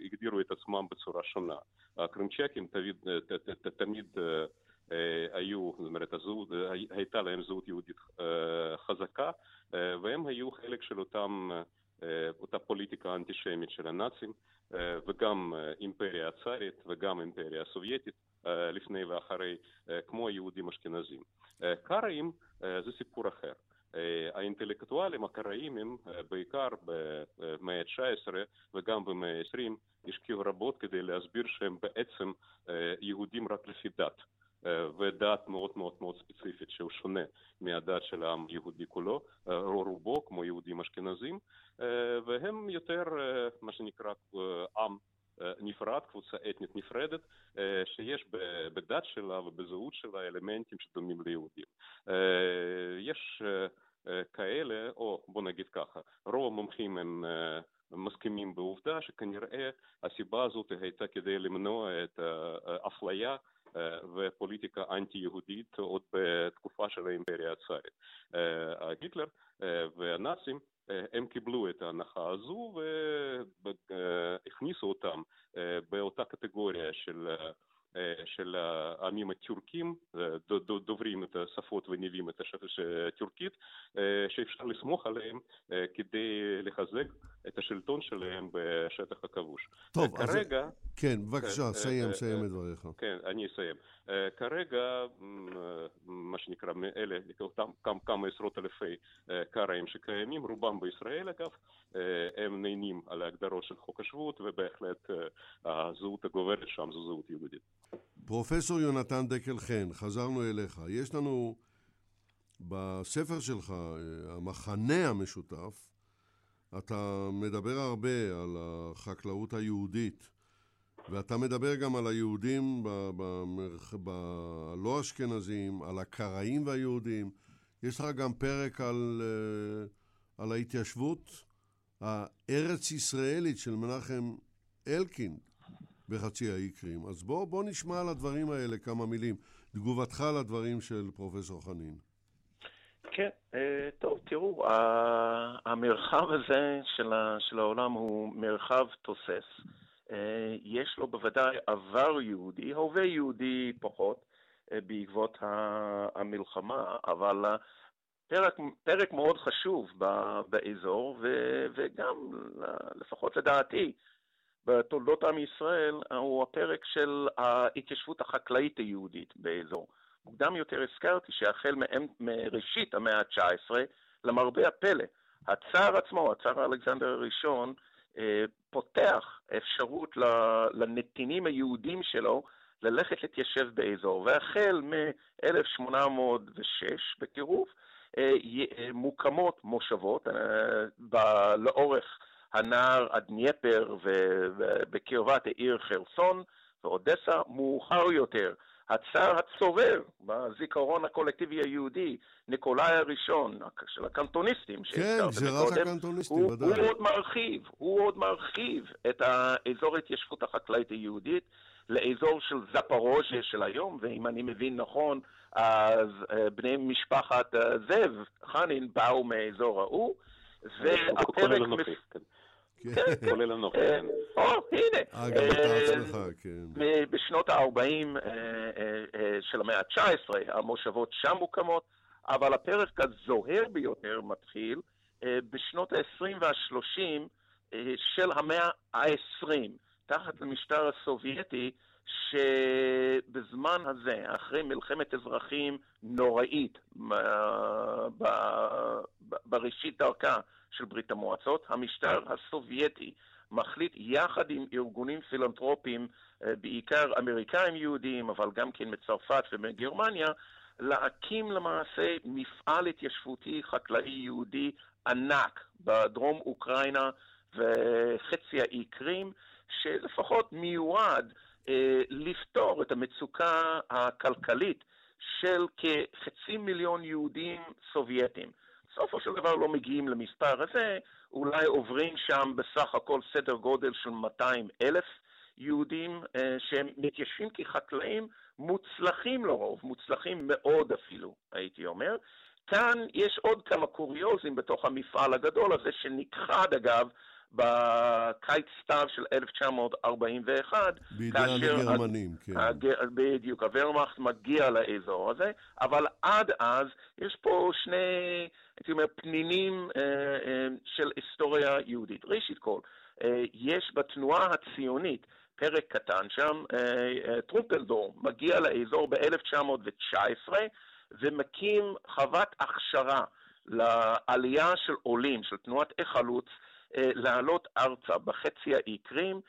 הגדירו, את עצמם בצורה שונה. הקרימצ'קים תמיד, תמיד היו, זאת אומרת, הייתה להם זהות יהודית חזקה, והם היו חלק של אותם, אותה פוליטיקה אנטישמית של הנאצים, וגם אימפריה הצארית וגם אימפריה הסובייטית לפני ואחרי, כמו היהודים אשכנזים. קראים זה סיפור אחר. האינטלקטואלים הקראימים, בעיקר במאה ה-19 וגם במאה ה-20, השקיעו רבות כדי להסביר שהם בעצם יהודים רק לפי דת. ודת מאוד מאוד מאוד ספציפית שהוא שונה מהדת של העם היהודי כולו, רובו כמו יהודים אשכנזים, והם יותר מה שנקרא עם נפרד, קבוצה אתנית נפרדת, שיש בדת שלה ובזהות שלה אלמנטים שדומים ליהודים. יש כאלה, או בוא נגיד ככה, רוב המומחים הם מסכימים בעובדה שכנראה הסיבה הזאת הייתה כדי למנוע את האפליה ופוליטיקה אנטי-יהודית עוד בתקופה של האימפריה הצארית. היטלר והנאצים הם קיבלו את ההנחה הזו והכניסו אותם באותה קטגוריה של של העמים הטורקים, דוברים את השפות וניבים את הטורקית, שאפשר לסמוך עליהם כדי לחזק את השלטון שלהם בשטח הכבוש. טוב, כרגע... אז... כן, בבקשה, סיים, סיים את דבריך. כן, אני אסיים. כרגע, מה שנקרא, מאלה, כמה, כמה עשרות אלפי קראים שקיימים, רובם בישראל אגב, הם נהנים על ההגדרות של חוק השבות, ובהחלט הזהות הגוברת שם זו זהות יהודית. פרופסור יונתן דקל חן, חזרנו אליך. יש לנו בספר שלך, המחנה המשותף, אתה מדבר הרבה על החקלאות היהודית, ואתה מדבר גם על היהודים בלא אשכנזים, על הקראים והיהודים. יש לך גם פרק על, על ההתיישבות הארץ-ישראלית של מנחם אלקין בחצי האי קרים. אז בוא, בוא נשמע על הדברים האלה כמה מילים. תגובתך לדברים של פרופסור חנין. כן, טוב, תראו, המרחב הזה של העולם הוא מרחב תוסס. יש לו בוודאי עבר יהודי, הווה יהודי פחות בעקבות המלחמה, אבל פרק, פרק מאוד חשוב באזור, וגם, לפחות לדעתי, בתולדות עם ישראל, הוא הפרק של ההתיישבות החקלאית היהודית באזור. מוקדם יותר הזכרתי שהחל מראשית המאה ה-19, למרבה הפלא, הצאר עצמו, הצאר אלכסנדר הראשון, פותח אפשרות לנתינים היהודים שלו ללכת להתיישב באזור, והחל מ-1806 בקירוב מוקמות מושבות לאורך הנהר הדנייפר ובקרבת העיר חרסון ואודסה, מאוחר יותר הצאר הצורר בזיכרון הקולקטיבי היהודי, ניקולאי הראשון, של הקנטוניסטים, כן, גזירת הקנטוניסטים, ודאי. הוא עוד מרחיב, הוא עוד מרחיב את האזור ההתיישבות החקלאית היהודית לאזור של זפורוז'ה של היום, ואם אני מבין נכון, אז בני משפחת זאב, חנין, באו מהאזור ההוא, והפרק... כן, כולל הנוחי. כן. או, הנה. אתה עצמך, כן. בשנות ה-40 של המאה ה-19, המושבות שם מוקמות, אבל הפרק הזוהר ביותר מתחיל בשנות ה-20 וה-30 של המאה ה-20, תחת המשטר הסובייטי, שבזמן הזה, אחרי מלחמת אזרחים נוראית בראשית דרכה של ברית המועצות, המשטר הסובייטי מחליט יחד עם ארגונים פילנטרופיים, אה, בעיקר אמריקאים יהודים, אבל גם כן מצרפת ומגרמניה, להקים למעשה מפעל התיישבותי חקלאי יהודי ענק בדרום אוקראינה וחצי האי קרים, שלפחות מיועד אה, לפתור את המצוקה הכלכלית של כחצי מיליון יהודים סובייטים. בסופו של דבר לא מגיעים למספר הזה, אולי עוברים שם בסך הכל סדר גודל של 200 אלף יהודים אה, שהם מתיישבים כחקלאים מוצלחים לרוב, מוצלחים מאוד אפילו, הייתי אומר. כאן יש עוד כמה קוריוזים בתוך המפעל הגדול הזה, שנכחד אגב בקיץ סתיו של 1941. בידי הגרמנים, כן. הג... בדיוק, הוורמאכט מגיע לאזור הזה, אבל עד אז יש פה שני, הייתי אומר, פנינים אה, אה, של היסטוריה יהודית. ראשית כל, אה, יש בתנועה הציונית פרק קטן שם, אה, אה, טרומפלדור מגיע לאזור ב-1919 ומקים חוות הכשרה לעלייה של עולים, של תנועת החלוץ, לעלות ארצה בחצי האי קרים.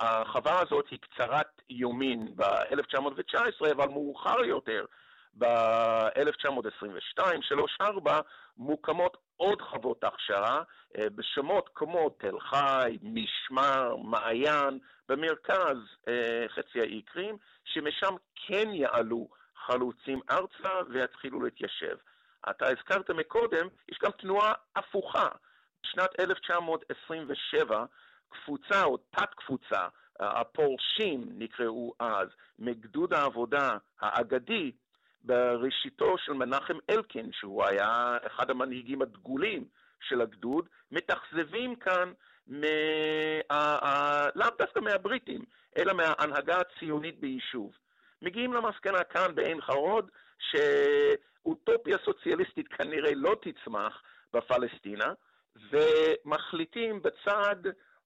החווה הזאת היא קצרת יומין ב-1919, אבל מאוחר יותר, ב-1922, 3-4, מוקמות עוד חוות הכשרה אה, בשמות כמו תל חי, משמר, מעיין, במרכז אה, חצי האי קרים, שמשם כן יעלו חלוצים ארצה ויתחילו להתיישב. אתה הזכרת מקודם, יש גם תנועה הפוכה. בשנת 1927 קבוצה או תת-קבוצה, הפורשים נקראו אז, מגדוד העבודה האגדי, בראשיתו של מנחם אלקין, שהוא היה אחד המנהיגים הדגולים של הגדוד, מתאכזבים כאן מה... לאו דווקא מהבריטים, אלא מההנהגה הציונית ביישוב. מגיעים למסקנה כאן בעין חרוד, שאוטופיה סוציאליסטית כנראה לא תצמח בפלסטינה, ומחליטים בצד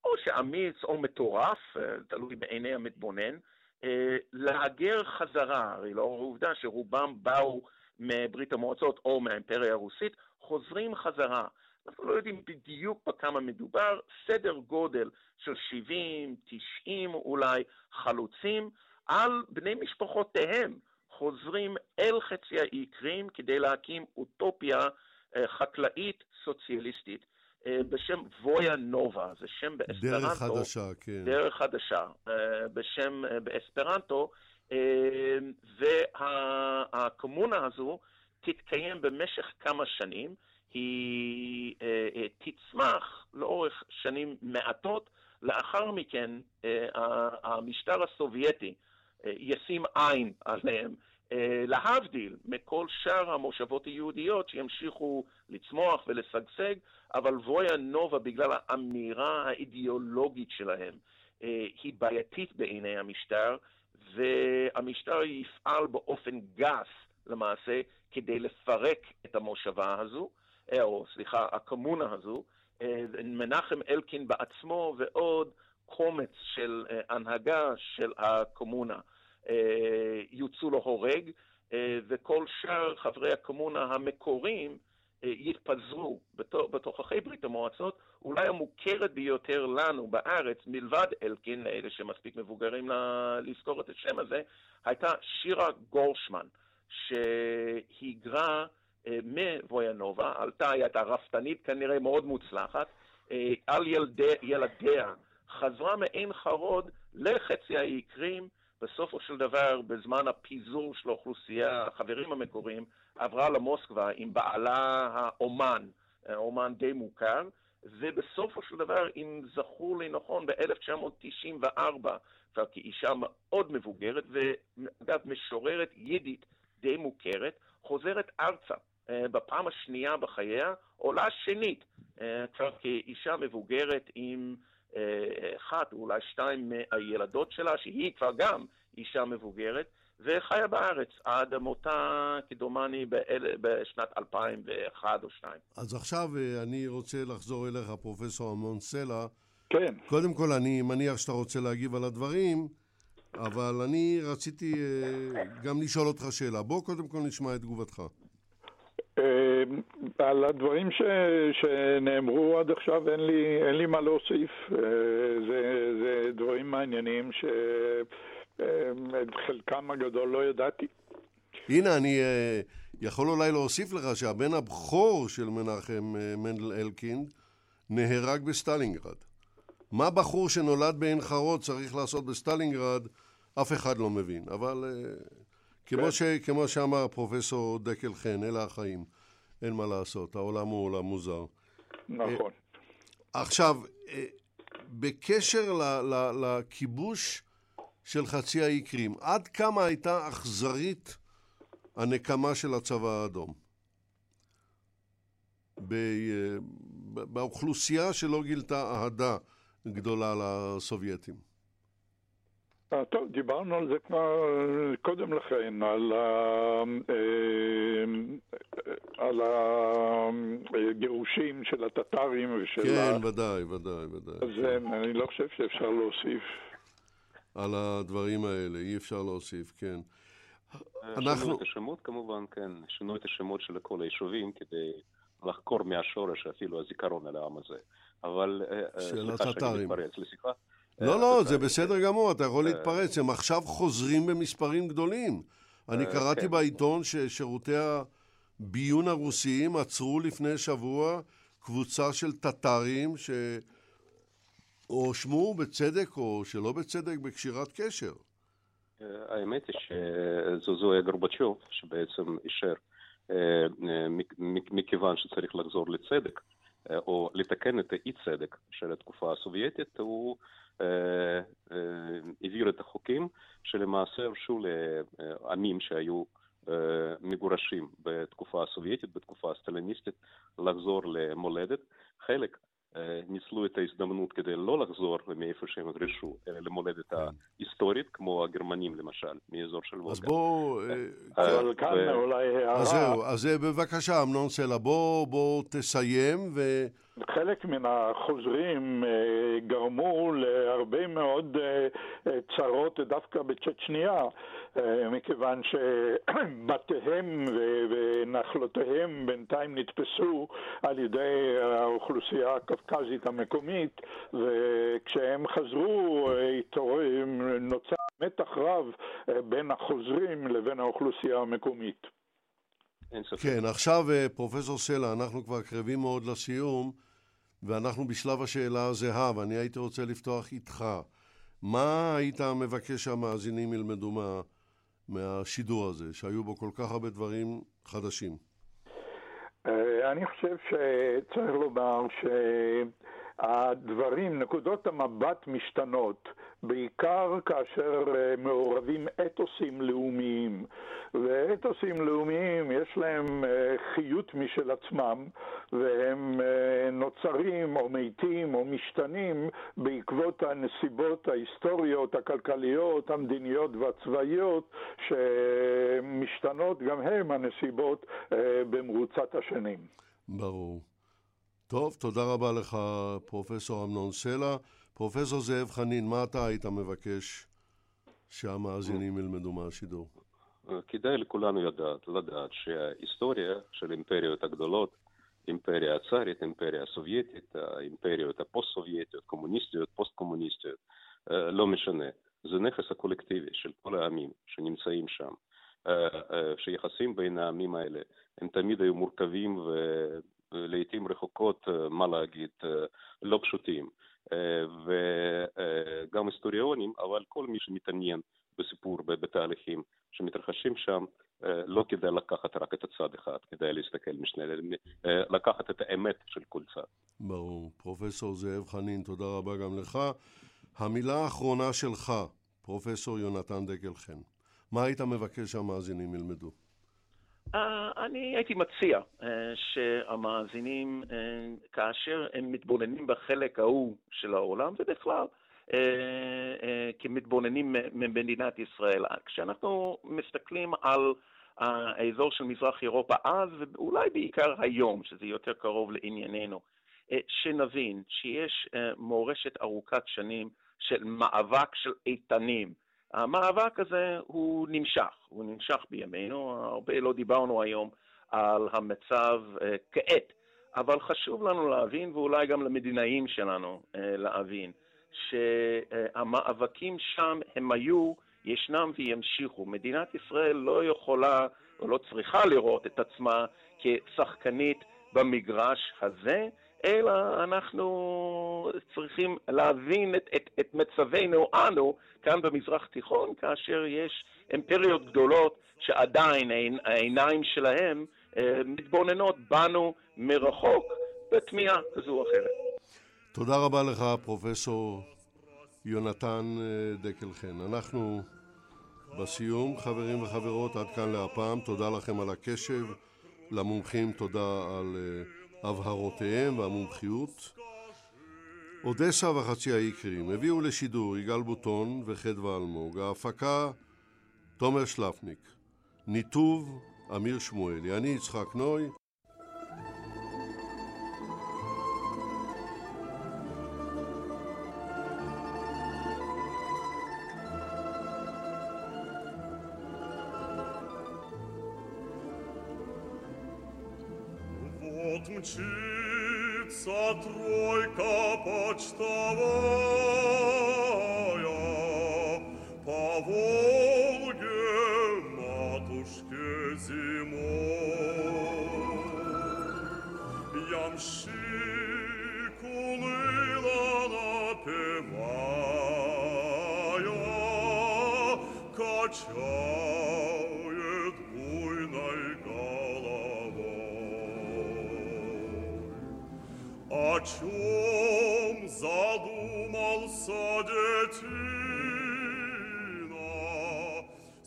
או שאמיץ או מטורף, תלוי בעיני המתבונן, להגר חזרה, הרי לאור העובדה שרובם באו מברית המועצות או מהאימפריה הרוסית, חוזרים חזרה. אנחנו לא יודעים בדיוק בכמה מדובר, סדר גודל של 70, 90 אולי חלוצים, על בני משפחותיהם חוזרים אל חצי האי קרים כדי להקים אוטופיה חקלאית סוציאליסטית. בשם וויה נובה, זה שם באספרנטו. דרך חדשה, כן. דרך חדשה, בשם באספרנטו, והקומונה הזו תתקיים במשך כמה שנים, היא תצמח לאורך שנים מעטות, לאחר מכן המשטר הסובייטי ישים עין עליהם. להבדיל מכל שאר המושבות היהודיות שימשיכו לצמוח ולשגשג, אבל וויה נובה, בגלל האמירה האידיאולוגית שלהם, היא בעייתית בעיני המשטר, והמשטר יפעל באופן גס למעשה כדי לפרק את המושבה הזו, או סליחה, הקומונה הזו. מנחם אלקין בעצמו ועוד קומץ של הנהגה של הקומונה. יוצאו להורג, וכל שאר חברי הקומונה המקוריים יתפזרו בתוככי ברית המועצות, אולי המוכרת ביותר לנו בארץ, מלבד אלקין, אלה שמספיק מבוגרים לזכור את השם הזה, הייתה שירה גורשמן, שהיגרה מוויאנובה, עלתה, היא הייתה רפתנית כנראה מאוד מוצלחת, על ילדי, ילדיה, חזרה מעין חרוד לחצי האי קרים, בסופו של דבר, בזמן הפיזור של האוכלוסייה, החברים המקוריים, עברה למוסקבה עם בעלה האומן, אומן די מוכר, ובסופו של דבר, אם זכור לי נכון, ב-1994, כבר כאישה מאוד מבוגרת, ואגב, משוררת יידית די מוכרת, חוזרת ארצה. בפעם השנייה בחייה, עולה שנית, כבר כאישה מבוגרת עם אחת או אולי שתיים מהילדות שלה, שהיא כבר גם אישה מבוגרת, וחיה בארץ עד מותה, כדומני, בשנת 2001 או 2002. אז עכשיו אני רוצה לחזור אליך, פרופסור אמנון סלע. כן. קודם כל, אני מניח שאתה רוצה להגיב על הדברים, אבל אני רציתי אה, גם לשאול אותך שאלה. בוא קודם כל נשמע את תגובתך. אה, על הדברים ש, שנאמרו עד עכשיו אין לי, אין לי מה להוסיף. אה, זה, זה דברים מעניינים שאת חלקם הגדול לא ידעתי. הנה, אני אה, יכול אולי להוסיף לך שהבן הבכור של מנחם אה, מנדל אלקין נהרג בסטלינגרד. מה בחור שנולד בעין חרוד צריך לעשות בסטלינגרד, אף אחד לא מבין. אבל אה, כמו, ש, כמו שאמר פרופסור דקל חן, אלה החיים. אין מה לעשות, העולם הוא עולם מוזר. נכון. עכשיו, אה, בקשר לכיבוש של חצי האי קרים, עד כמה הייתה אכזרית הנקמה של הצבא האדום? ב- אה, באוכלוסייה שלא גילתה אהדה גדולה לסובייטים. אה, טוב, דיברנו על זה כבר אה, קודם לכן, על, ה, אה, על הגירושים של הטטרים ושל כן, ה... ודאי, ודאי, ודאי. אז אה, אני לא חושב שאפשר להוסיף. על הדברים האלה, אי אפשר להוסיף, כן. שינו אנחנו... את השמות כמובן, כן, שינו את השמות של כל היישובים כדי לחקור מהשורש אפילו הזיכרון על העם הזה. אבל, של סליחה שאני הטטרים. מתפרץ לשיחה. לא, אה, לא, זה בסדר גמור, אתה יכול אה, להתפרץ. הם עכשיו חוזרים במספרים גדולים. אני אה, קראתי כן. בעיתון ששירותי הביון הרוסיים עצרו לפני שבוע קבוצה של טטרים שהואשמו בצדק או שלא בצדק בקשירת קשר. האמת היא שזו היה גורבצ'וב שבעצם אישר, מכיוון שצריך לחזור לצדק, או לתקן את האי צדק של התקופה הסובייטית, הוא אה, אה, העביר את החוקים שלמעשה הרשו לעמים שהיו אה, מגורשים בתקופה הסובייטית, בתקופה הסטליניסטית, לחזור למולדת. חלק אה, ניצלו את ההזדמנות כדי לא לחזור מאיפה שהם גרשו, אלא למולדת ההיסטורית, כמו הגרמנים למשל, מאזור של וולגה. אז בואו... אה, אה, אבל כאן אולי אז זהו, הערה, אז אה, בבקשה, אמנון סלע, בוא, בוא תסיים ו... חלק מן החוזרים אה, גרמו להרבה מאוד אה, אה, צרות דווקא בצ'צ'ניה, מכיוון שבתיהם ונחלותיהם בינתיים נתפסו על ידי האוכלוסייה הקווקזית המקומית, וכשהם חזרו נוצר מתח רב בין החוזרים לבין האוכלוסייה המקומית. אין ספק. כן, עכשיו, אה, פרופסור סלע, אנחנו כבר קרבים מאוד לסיום, ואנחנו בשלב השאלה הזהה, ואני הייתי רוצה לפתוח איתך. מה היית מבקש שהמאזינים ילמדו מה, מהשידור הזה, שהיו בו כל כך הרבה דברים חדשים? אה, אני חושב שצריך לומר שהדברים, נקודות המבט משתנות, בעיקר כאשר אה, מעורבים אתוסים לאומיים. ואתוסים לאומיים יש להם אה, חיות משל עצמם, והם אה, נוצרים או מתים או משתנים בעקבות הנסיבות ההיסטוריות, הכלכליות, המדיניות והצבאיות, שמשתנות גם הם הנסיבות במרוצת השנים. ברור. טוב, תודה רבה לך, פרופסור אמנון סלע. פרופסור זאב חנין, מה אתה היית מבקש שהמאזינים ילמדו מהשידור? כדאי לכולנו לדעת, לדעת שההיסטוריה של האימפריות הגדולות, אימפריה הצארית, אימפריה הסובייטית, האימפריות הפוסט-סובייטיות, קומוניסטיות, פוסט-קומוניסטיות, אה, לא משנה. זה נכס הקולקטיבי של כל העמים שנמצאים שם. אה, אה, שיחסים בין העמים האלה הם תמיד היו מורכבים ולעיתים רחוקות, מה להגיד, לא פשוטים. אה, וגם היסטוריונים, אבל כל מי שמתעניין בסיפור, בתהליכים שמתרחשים שם, אה, לא כדאי לקחת רק את הצד אחד, כדאי להסתכל משנה, אה, לקחת את האמת של כל צד. ברור. פרופסור זאב חנין, תודה רבה גם לך. המילה האחרונה שלך, פרופסור יונתן דקל חן. מה היית מבקש שהמאזינים ילמדו? אה, אני הייתי מציע אה, שהמאזינים, אה, כאשר הם מתבוננים בחלק ההוא של העולם, ובכלל, כמתבוננים ממדינת ישראל, כשאנחנו מסתכלים על האזור של מזרח אירופה אז, ואולי בעיקר היום, שזה יותר קרוב לענייננו, שנבין שיש מורשת ארוכת שנים של מאבק של איתנים, המאבק הזה הוא נמשך, הוא נמשך בימינו, הרבה לא דיברנו היום על המצב אה, כעת, אבל חשוב לנו להבין, ואולי גם למדינאים שלנו אה, להבין, שהמאבקים שם הם היו, ישנם וימשיכו. מדינת ישראל לא יכולה או לא צריכה לראות את עצמה כשחקנית במגרש הזה, אלא אנחנו צריכים להבין את, את, את מצבנו אנו כאן במזרח תיכון, כאשר יש אימפריות גדולות שעדיין העיניים שלהם אה, מתבוננות בנו מרחוק בתמיהה כזו או אחרת. תודה רבה לך, פרופסור יונתן אה, דקלחן. אנחנו בסיום, חברים וחברות, עד כאן להפעם. תודה לכם על הקשב. למומחים תודה על uh, הבהרותיהם והמומחיות. אודסה וחצי האי קרים הביאו לשידור יגאל בוטון וחדווה אלמוג. ההפקה תומר שלפניק. ניתוב אמיר שמואלי. אני יצחק נוי.